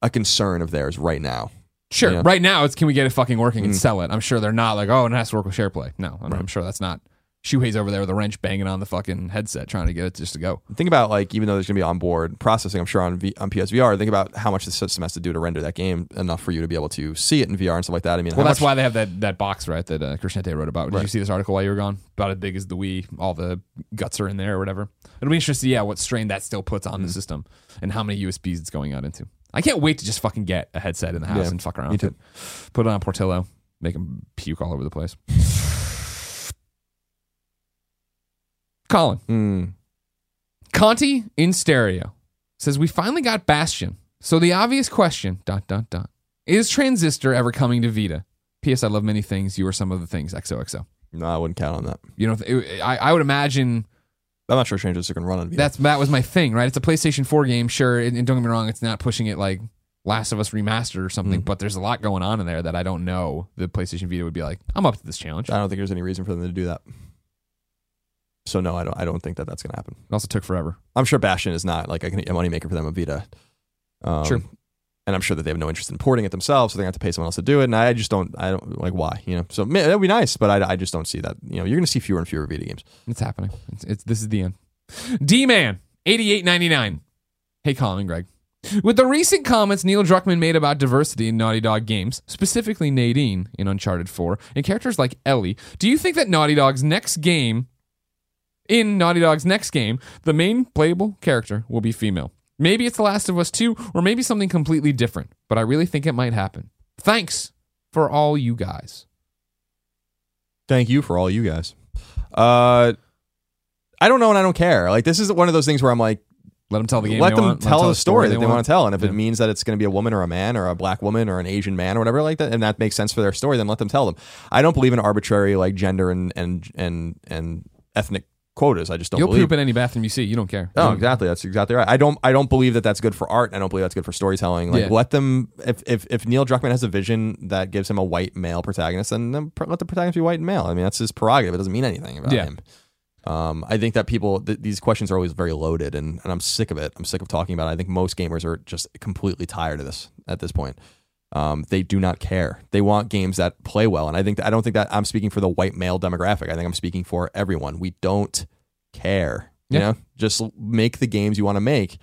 S2: a concern of theirs right now.
S1: Sure. Right now, it's can we get it fucking working and
S2: Mm.
S1: sell it? I'm sure they're not like, oh, it has to work with SharePlay. No, I'm, I'm sure that's not Shuhei's over there with a wrench banging on the fucking headset trying to get it just to go.
S2: Think about like even though there's going to be onboard processing, I'm sure on v- on PSVR. Think about how much the system has to do to render that game enough for you to be able to see it in VR and stuff like that. I mean,
S1: Well, that's
S2: much-
S1: why they have that, that box, right, that uh, Krishnete wrote about. Did you see this article while you were gone? About as big as the Wii, all the guts are in there or whatever. It'll be interesting to see, yeah, what strain that still puts on the
S2: Mm-hmm.
S1: system and how many USBs it's going out into. I can't wait to just fucking get a headset in the house
S2: Yeah,
S1: and fuck around
S2: me
S1: with it. Put it on Portillo, make him puke all over the place. Colin.
S2: Mm.
S1: Conti in stereo says we finally got Bastion. So the obvious question, dot dot dot, is Transistor ever coming to Vita? P.S. I love many things. You are some of the things. XOXO.
S2: no, I wouldn't count on that.
S1: You know, it- I, I would imagine
S2: I'm not sure Transistor can run on VR.
S1: that's that was my thing, right? It's a PlayStation 4 game, sure, and, and don't get me wrong, it's not pushing it like Last of Us remastered or something,
S2: Mm.
S1: but there's a lot going on in there that I don't know. The PlayStation Vita would be like, I'm up to this challenge.
S2: I don't think there's any reason for them to do that. So no, I don't. I don't think that that's going to happen.
S1: It also took forever.
S2: I'm sure Bastion is not like a, money maker for them at Vita. Um,
S1: True.
S2: And I'm sure that they have no interest in porting it themselves, so they're going to have to pay someone else to do it. And I just don't. I don't like why. You know. So man, that would be nice, but I, I just don't see that. You know, you're going to see fewer and fewer Vita games.
S1: It's happening. It's, it's this is the end. D Man, eighty eight ninety nine. Hey, Colin and Greg. With the recent comments Neil Druckmann made about diversity in Naughty Dog games, specifically Nadine in Uncharted 4, and characters like Ellie, do you think that Naughty Dog's next game, in Naughty Dog's next game, the main playable character will be female? Maybe it's The Last of Us 2, or maybe something completely different, but I really think it might happen. Thanks for all you guys.
S2: Thank you for all you guys. Uh, I don't know and I don't care. Like this is one of those things where I'm like,
S1: Let them tell the game.
S2: let them
S1: want. Let
S2: tell
S1: the
S2: a story that they want to tell, and if
S1: Yeah.
S2: it means that it's going to be a woman or a man or a black woman or an Asian man or whatever like that, and that makes sense for their story, then let them tell them. I don't believe in arbitrary like gender and and and and ethnic quotas. I just don't
S1: You'll
S2: believe.
S1: poop in any bathroom you see. You don't care.
S2: Oh, exactly. That's exactly right. I don't. I don't believe that that's good for art. I don't believe that's good for storytelling. Like,
S1: Yeah.
S2: let them. If, if if Neil Druckmann has a vision that gives him a white male protagonist, then, then pr- let the protagonist be white and male. I mean, that's his prerogative. It doesn't mean anything about
S1: Yeah.
S2: him. Um, I think that people th- these questions are always very loaded, and, and I'm sick of it. I'm sick of talking about it. I think most gamers are just completely tired of this at this point. Um, they do not care. They want games that play well, and I think I don't think that I'm speaking for the white male demographic. I think I'm speaking for everyone. We don't care. You
S1: Yeah.
S2: know, just make the games you want to make,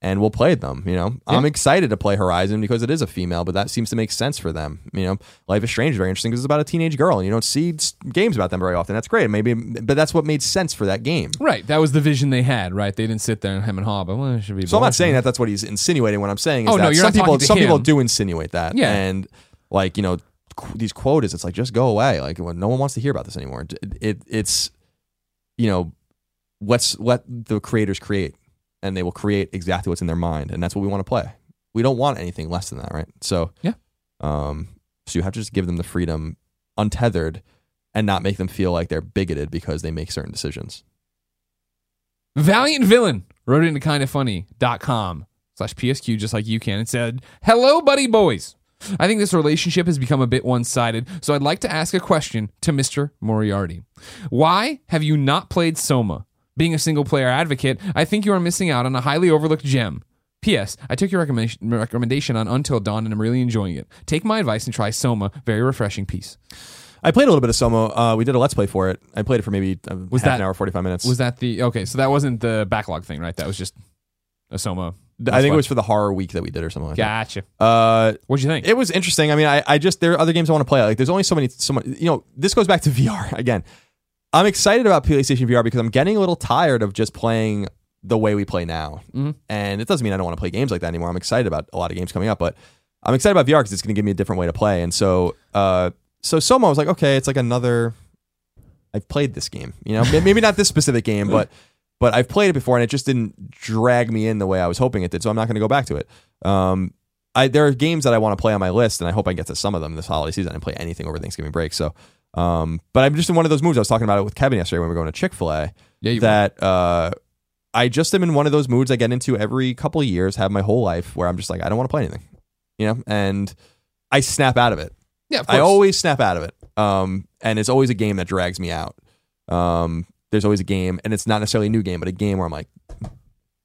S2: and we'll play them. You know, I'm excited to play Horizon because it is a female, but that seems to make sense for them. You know, Life is Strange is very interesting because it's about a teenage girl, and you don't see games about them very often. That's great. Maybe, but that's what made sense for that game.
S1: Right. That was the vision they had, right? They didn't sit there and hem and haw, but well, it should be.
S2: So I'm not saying that that's what he's insinuating. What I'm saying is
S1: Oh,
S2: that
S1: no,
S2: some people some people do insinuate that.
S1: Yeah.
S2: And like you know these quotas, it's like just go away. Like well, no one wants to hear about this anymore. It, it it's you know let's let the creators create, and they will create exactly what's in their mind, and that's what we want to play. We don't want anything less than that, right? So
S1: Yeah.
S2: Um. So you have to just give them the freedom, untethered, and not make them feel like they're bigoted because they make certain decisions.
S1: Valiant Villain wrote it into kindafunny.com slash PSQ just like you can and said, Hello, buddy boys. I think this relationship has become a bit one sided, so I'd like to ask a question to Mr. Moriarty. Why have you not played Soma? Being a single player advocate, I think you are missing out on a highly overlooked gem. P.S. I took your recommendation, recommendation on Until Dawn and I'm really enjoying it. Take my advice and try Soma. Very refreshing piece.
S2: I played a little bit of Soma. Uh, we did a let's play for it. I played it for maybe uh,
S1: Was
S2: half
S1: that-
S2: an hour, forty five minutes.
S1: Was that the okay? So that wasn't the backlog thing, right? That was just a Soma.
S2: I think it was for the horror week that we did or something like
S1: Gotcha.
S2: that. Uh,
S1: What'd you think?
S2: it was interesting. I mean, I, I just there are other games I want to play. Like, there's only so many. So much, you know, this goes back to *laughs* VR again. I'm excited about PlayStation VR because I'm getting a little tired of just playing the way we play now.
S1: Mhm.
S2: And it doesn't mean I don't want to play games like that anymore. I'm excited about a lot of games coming up, but I'm excited about VR because it's going to give me a different way to play. And so, uh, so Soma was like, okay, it's like another. I've played this game, you know, maybe not this specific game, but but I've played it before and it just didn't drag me in the way I was hoping it did. So I'm not going to go back to it. Um, I there are games that I want to play on my list, and I hope I get to some of them this holiday season. I didn't play anything over Thanksgiving break, so. Um, but I'm just in one of those moods. I was talking about it with Kevin yesterday when we were going to Chick Fil A.
S1: yeah,
S2: That uh, I just am in one of those moods I get into every couple of years, have my whole life, where I'm just like I don't want to play anything, you know, and I snap out of it.
S1: yeah. Of
S2: I always snap out of it. Um, and it's always a game that drags me out. Um, there's always a game, and it's not necessarily a new game, but a game where I'm like,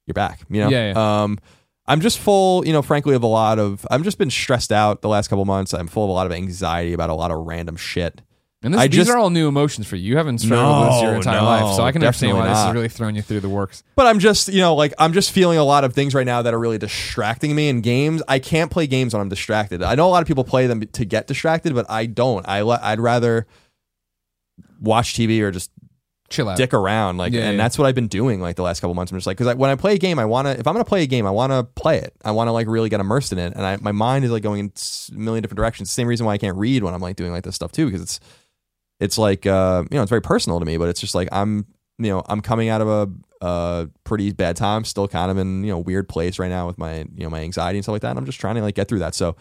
S2: you're back. You know.
S1: Yeah,
S2: Um, I'm just full, you know, frankly, of a lot of. I've just been stressed out the last couple months. I'm full of a lot of anxiety about a lot of random shit.
S1: And this,
S2: I
S1: these
S2: just-
S1: are all new emotions for you. You haven't struggled with this your entire
S2: no,
S1: life, so I can understand why
S2: definitely
S1: this is really throwing you through the works.
S2: But I'm just, you know, like I'm just feeling a lot of things right now that are really distracting me in games. I can't play games when I'm distracted. I know a lot of people play them to get distracted, but I don't. I le- I'd rather watch TV or just
S1: Chill out.
S2: dick around like
S1: Yeah,
S2: and
S1: yeah.
S2: that's what I've been doing like the last couple months. I'm just like cuz when I play a game, I want to if I'm going to play a game, I want to play it. I want to like really get immersed in it and I my mind is like going in a million different directions. Same reason why I can't read when I'm like doing like this stuff too because it's it's like uh you know, it's very personal to me, but it's just like I'm you know, I'm coming out of a uh pretty bad time, still kind of in, you know, weird place right now with my, you know, my anxiety and stuff like that. And I'm just trying to like get through that. So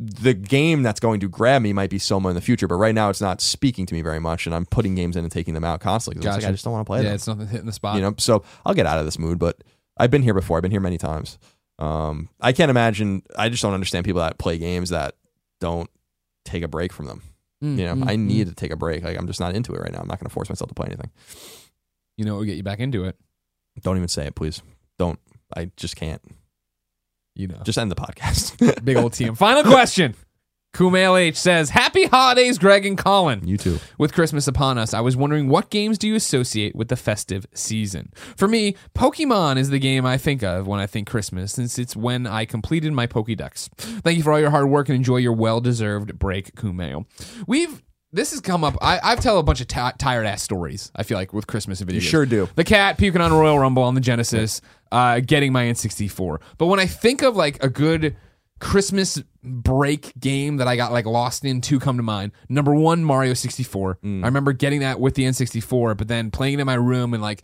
S2: the game that's going to grab me might be Soma in the future, but right now it's not speaking to me very much, and I'm putting games in and taking them out constantly. it's like, I just don't want to play
S1: yeah,
S2: them.
S1: it's nothing hitting the spot.
S2: You know, so I'll get out of this mood. But I've been here before. I've been here many times. Um, I can't imagine. I just don't understand people that play games that don't take a break from them.
S1: Mm,
S2: You know,
S1: mm,
S2: I
S1: mm.
S2: need to take a break. Like I'm just not into it right now. I'm not going to force myself to play anything.
S1: You know what would get you back into it?
S2: Don't even say it, please. Don't. I just can't.
S1: You know.
S2: Just end the podcast.
S1: Big old *laughs* team. Final question. Kumail H says, Happy holidays, Greg and Colin.
S2: you too.
S1: With Christmas upon us, I was wondering what games do you associate with the festive season? For me, Pokemon is the game I think of when I think Christmas, since it's when I completed my Pokédex. Thank you for all your hard work and enjoy your well deserved break, Kumail. We've. This has come up. I, I've tell a bunch of ti tired ass stories. I feel like with Christmas and video
S2: You
S1: games.
S2: sure do.
S1: The cat puking on Royal Rumble on the Genesis, uh, getting my N64. But when I think of like a good Christmas break game that I got like lost in, two come to mind. Number one, Mario 64. Mm. I remember getting that with the N64, but then playing it in my room and like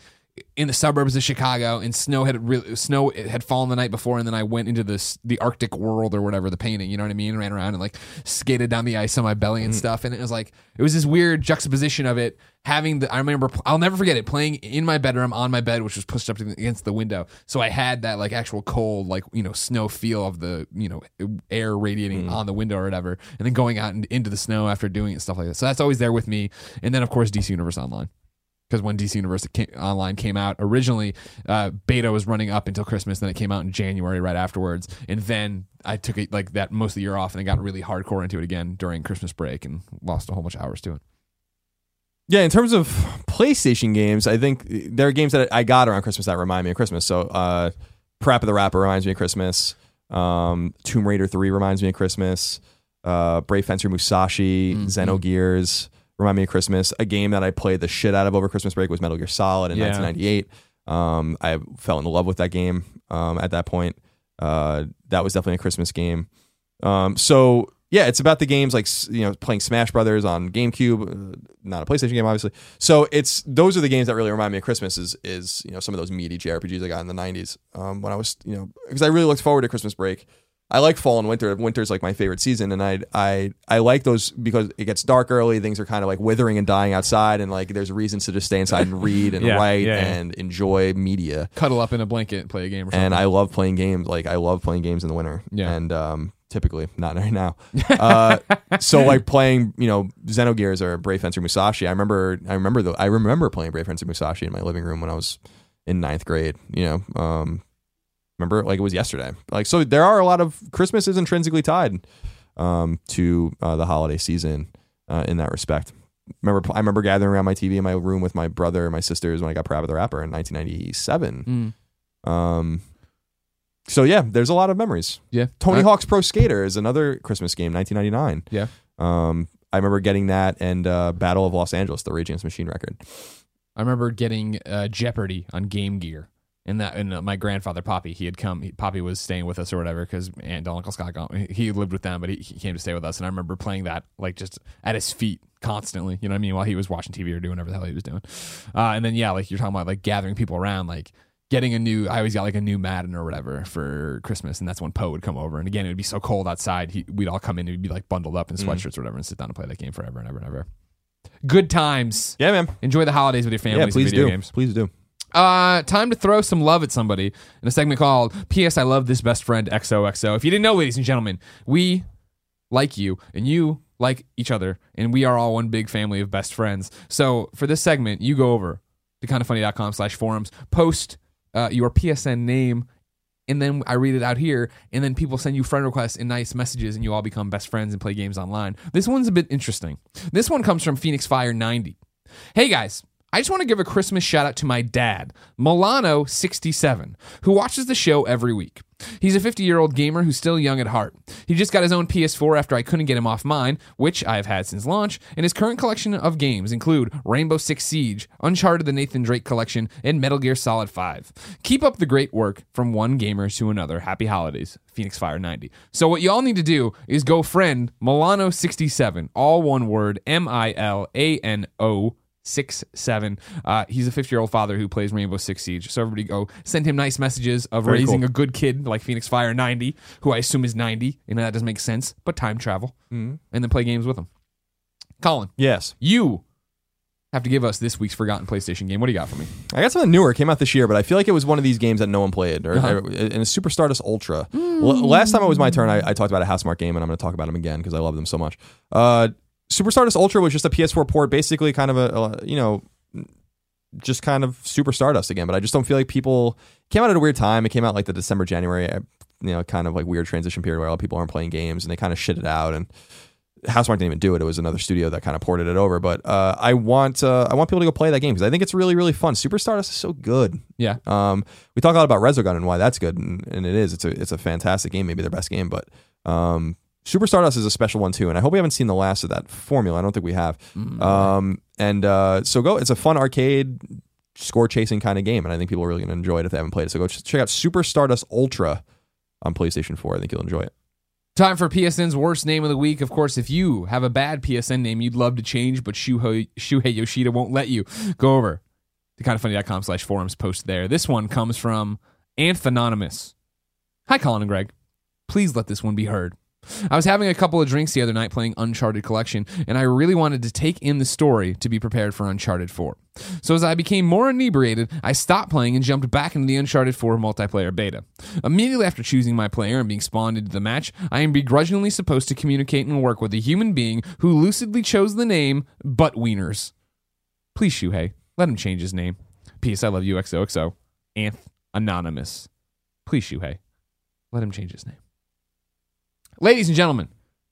S1: in the suburbs of Chicago, and snow had really snow had fallen the night before, and then I went into this the Arctic world or whatever the painting, you know what I mean? Ran around and like skated down the ice on my belly and mm-hmm. stuff, and it was like it was this weird juxtaposition of it having the. I remember I'll never forget it playing in my bedroom on my bed, which was pushed up against the window, so I had that like actual cold, like you know snow feel of the you know air radiating mm. on the window or whatever, and then going out and into the snow after doing it stuff like that. So that's always there with me, and then of course DC Universe Online because when DC Universe came, Online came out originally, uh, beta was running up until Christmas. Then it came out in January right afterwards, and then I took it like that most of the year off, and I got really hardcore into it again during Christmas break, and lost a whole bunch of hours to it.
S2: Yeah, in terms of PlayStation games, I think there are games that I got around Christmas that remind me of Christmas. So, uh, Parappa the Rapper reminds me of Christmas. Um, Tomb Raider 3 reminds me of Christmas. Uh, Brave Fencer Musashi,
S1: Mhm.
S2: Xenogears remind me of Christmas. A game that I played the shit out of over Christmas break was Metal Gear Solid in
S1: Yeah.
S2: 1998. Um, I fell in love with that game um, at that point. Uh, that was definitely a Christmas game. Um, so yeah, it's about the games like s- you know playing Smash Brothers on GameCube, uh, not a PlayStation game, obviously. So it's those are the games that really remind me of Christmas. Is is you know some of those meaty JRPGs I got in the '90s um, when I was you know because I really looked forward to Christmas break. I like fall and winter. Winter's like my favorite season, and I I I like those because it gets dark early. Things are kind of like withering and dying outside, and like there's reasons to just stay inside and *laughs* read and
S1: Yeah,
S2: write
S1: yeah, yeah.
S2: and enjoy media
S1: Cuddle up in a blanket and play a game or something.
S2: and I love playing games. Like I love playing games in the winter.
S1: Yeah.
S2: And um, typically not right now. *laughs* Uh, so like playing, you know, Xenogears or Brave Fencer Musashi. I remember, I remember the, I remember playing Brave Fencer Musashi in my living room when I was in ninth grade. You know, um, remember like it was yesterday. Like so, there are a lot of Christmas is intrinsically tied um, to uh, the holiday season uh, in that respect. Remember, I remember gathering around my TV in my room with my brother and my sisters when I got Parappa the Rapper in 1997.
S1: Mm.
S2: Um, so yeah, there's a lot of memories.
S1: Yeah.
S2: Tony
S1: I-
S2: Hawk's Pro Skater is another Christmas game, 1999.
S1: Yeah.
S2: Um, I remember getting that and uh, Battle of Los Angeles, the Rage Against Machine record.
S1: I remember getting uh, Jeopardy on Game Gear. And that, and uh, my grandfather Poppy, he had come. He, Poppy was staying with us or whatever because Aunt and Uncle Scott, got, he lived with them, but he, he came to stay with us. And I remember playing that like just at his feet constantly. You know what I mean? While he was watching TV or doing whatever the hell he was doing. Uh, and then yeah, like you're talking about like gathering people around, like getting a new. I always got like a new Madden or whatever for Christmas, and that's when Poe would come over. And again, it would be so cold outside, he, we'd all come in, and we'd be like bundled up in sweatshirts or whatever, and sit down and play that game forever and ever and ever. Good times.
S2: Yeah, man.
S1: Enjoy the holidays with your families
S2: yeah, please
S1: video
S2: do.
S1: games.
S2: Please do.
S1: Uh, time to throw some love at somebody in a segment called "P.S. I Love This Best Friend XOXO." If you didn't know, ladies and gentlemen, we like you and you like each other, and we are all one big family of best friends. So for this segment, you go over to kindafunny.com slash forums, post uh, your PSN name and then I read it out here, and then people send you friend requests and nice messages, and you all become best friends and play games online. This one's a bit interesting. This one comes from Phoenix Fire 90. Hey guys, I just want to give a Christmas shout out to my dad, Milano67, who watches the show every week. He's a 50 year old gamer who's still young at heart. He just got his own PS4 after I couldn't get him off mine, which I have had since launch, and his current collection of games include Rainbow Six Siege, Uncharted the Nathan Drake Collection, and Metal Gear Solid 5. Keep up the great work from one gamer to another. Happy holidays, Phoenix Fire 90. So, what y'all need to do is go friend Milano67, all one word, M I L A N O six seven. Uh, he's a 50 year old father who plays Rainbow Six Siege. So everybody go send him nice messages of
S2: Very
S1: raising
S2: cool.
S1: a good kid like Phoenix Fire 90, who I assume is 90. You know that doesn't make sense, but time travel,
S2: Mhm.
S1: and then play games with him. Colin,
S2: Yes.
S1: you have to give us this week's forgotten PlayStation game. What do you got for me?
S2: I got something newer. It came out this year, but I feel like it was one of these games that no one played. Or,
S1: Uh-huh.
S2: or- in a Super Stardust Ultra. L- last time it was my turn, I, I talked about a Housemarque game, and I'm going to talk about them again because I love them so much. Uh, Super Stardust Ultra was just a PS4 port, basically kind of a, a you know, just kind of Super Stardust again. But I just don't feel like people came out at a weird time. It came out like the December January, uh, you know, kind of like weird transition period where a lot of people aren't playing games, and they kind of shit it out and. Housemarque didn't even do it. It was another studio that kind of ported it over. But uh, I want uh, I want people to go play that game because I think it's really really fun. Super Stardust is so good.
S1: Yeah.
S2: Um, we talk a lot about Resogun and why that's good, and, and it is. It's a it's a fantastic game, maybe their best game. But um, Super Stardust is a special one too, and I hope we haven't seen the last of that formula. I don't think we have.
S1: Mm.
S2: Um, and uh, so go. It's a fun arcade score chasing kind of game, and I think people are really going to enjoy it if they haven't played it. So go ch- check out Super Stardust Ultra on PlayStation 4. I think you'll enjoy it.
S1: Time for PSN's worst name of the week. Of course, if you have a bad PSN name you'd love to change, but Shuhei, Shuhei Yoshida won't let you, go over to kindafunny.com slash forums post there. This one comes from Anthanonymous. Hi, Colin and Greg. Please let this one be heard. I was having a couple of drinks the other night playing Uncharted Collection, and I really wanted to take in the story to be prepared for Uncharted 4. So as I became more inebriated, I stopped playing and jumped back into the Uncharted 4 multiplayer beta. Immediately after choosing my player and being spawned into the match, I am begrudgingly supposed to communicate and work with a human being who lucidly chose the name Butt Wieners. Please, Shuhei, let him change his name. Peace, I love you, XOXO. Anth Anonymous. Please, Shuhei, let him change his name. Ladies and gentlemen,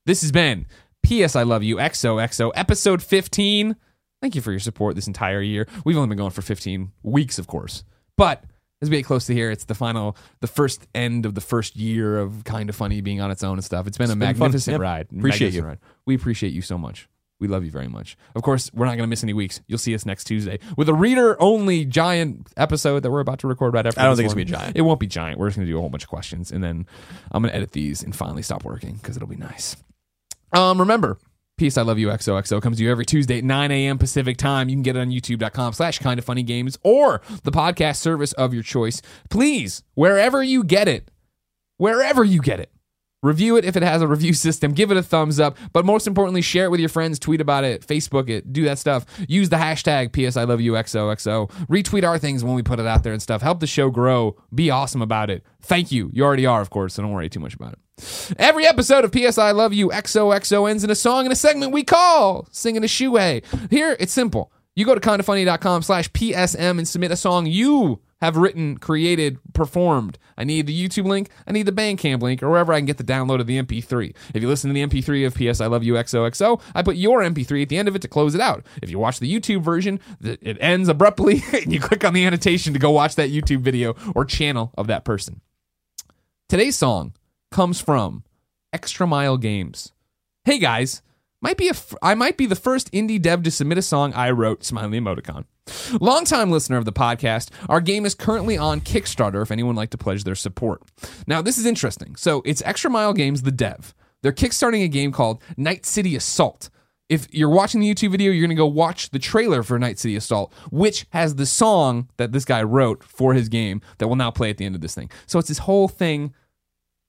S1: this has been P.S. I Love You XOXO, episode 15. Thank you for your support this entire year. We've only been going for 15 weeks, of course. But as we get close to here, it's the final, the first end of the first year of Kind of Funny being on its own and stuff. It's been a
S2: been
S1: magnificent
S2: Yep.
S1: ride.
S2: Appreciate
S1: Magnificent
S2: you.
S1: Ride. We appreciate you so much. We love you very much. Of course, we're not going to miss any weeks. You'll see us next Tuesday with a reader only giant episode that we're about to record right after.
S2: I don't think it's gonna be giant.
S1: It won't be giant. We're just going to do a whole bunch of questions and then I'm going to edit these and finally stop working because it'll be nice. Um, remember, Peace, I Love You, XOXO comes to you every Tuesday at 9 a.m. Pacific time. You can get it on youtube.com slash kind of funny games or the podcast service of your choice. Please, wherever you get it, wherever you get it, review it if it has a review *laughs* system, give it a thumbs up, but most importantly, share it with your friends, tweet about it, Facebook it, do that stuff. Use the hashtag PS I Love You XOXO. Retweet our things when we put it out there and stuff. Help the show grow. Be awesome about it. Thank you. You already are, of course, so don't worry too much about it. Every episode of PS I Love You XOXO ends in a song and a segment we call Singing a Shoe Here, it's simple. You go to kindafunny.com slash PSM and submit a song you have written, created, performed. I need the YouTube link, I need the Bandcamp link, or wherever I can get the download of the MP3. If you listen to the MP3 of PS I Love You XOXO, I put your MP3 at the end of it to close it out. If you watch the YouTube version, it ends abruptly, *laughs* and you click on the annotation to go watch that YouTube video or channel of that person. Today's song comes from Extra Mile Games. Hey guys, might be a I might be the first indie dev to submit a song I wrote, smiley emoticon. Longtime listener of the podcast, our game is currently on Kickstarter if anyone would like to pledge their support. Now, this is interesting. So, it's Extra Mile Games, the dev. They're kickstarting a game called Night City Assault. If you're watching the YouTube video, you're going to go watch the trailer for Night City Assault, which has the song that this guy wrote for his game that will now play at the end of this thing. So, it's this whole thing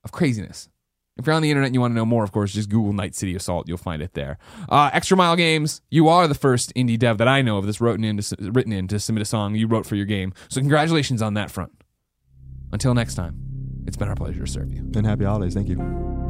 S1: of craziness. If you're on the internet and you want to know more, of course, just Google Night City Assault. You'll find it there. Uh, Extra Mile Games, you are the first indie dev that I know of that's written in, to, written in to submit a song you wrote for your game. So congratulations on that front. Until next time, it's been our pleasure to serve you.
S2: And happy holidays. Thank you.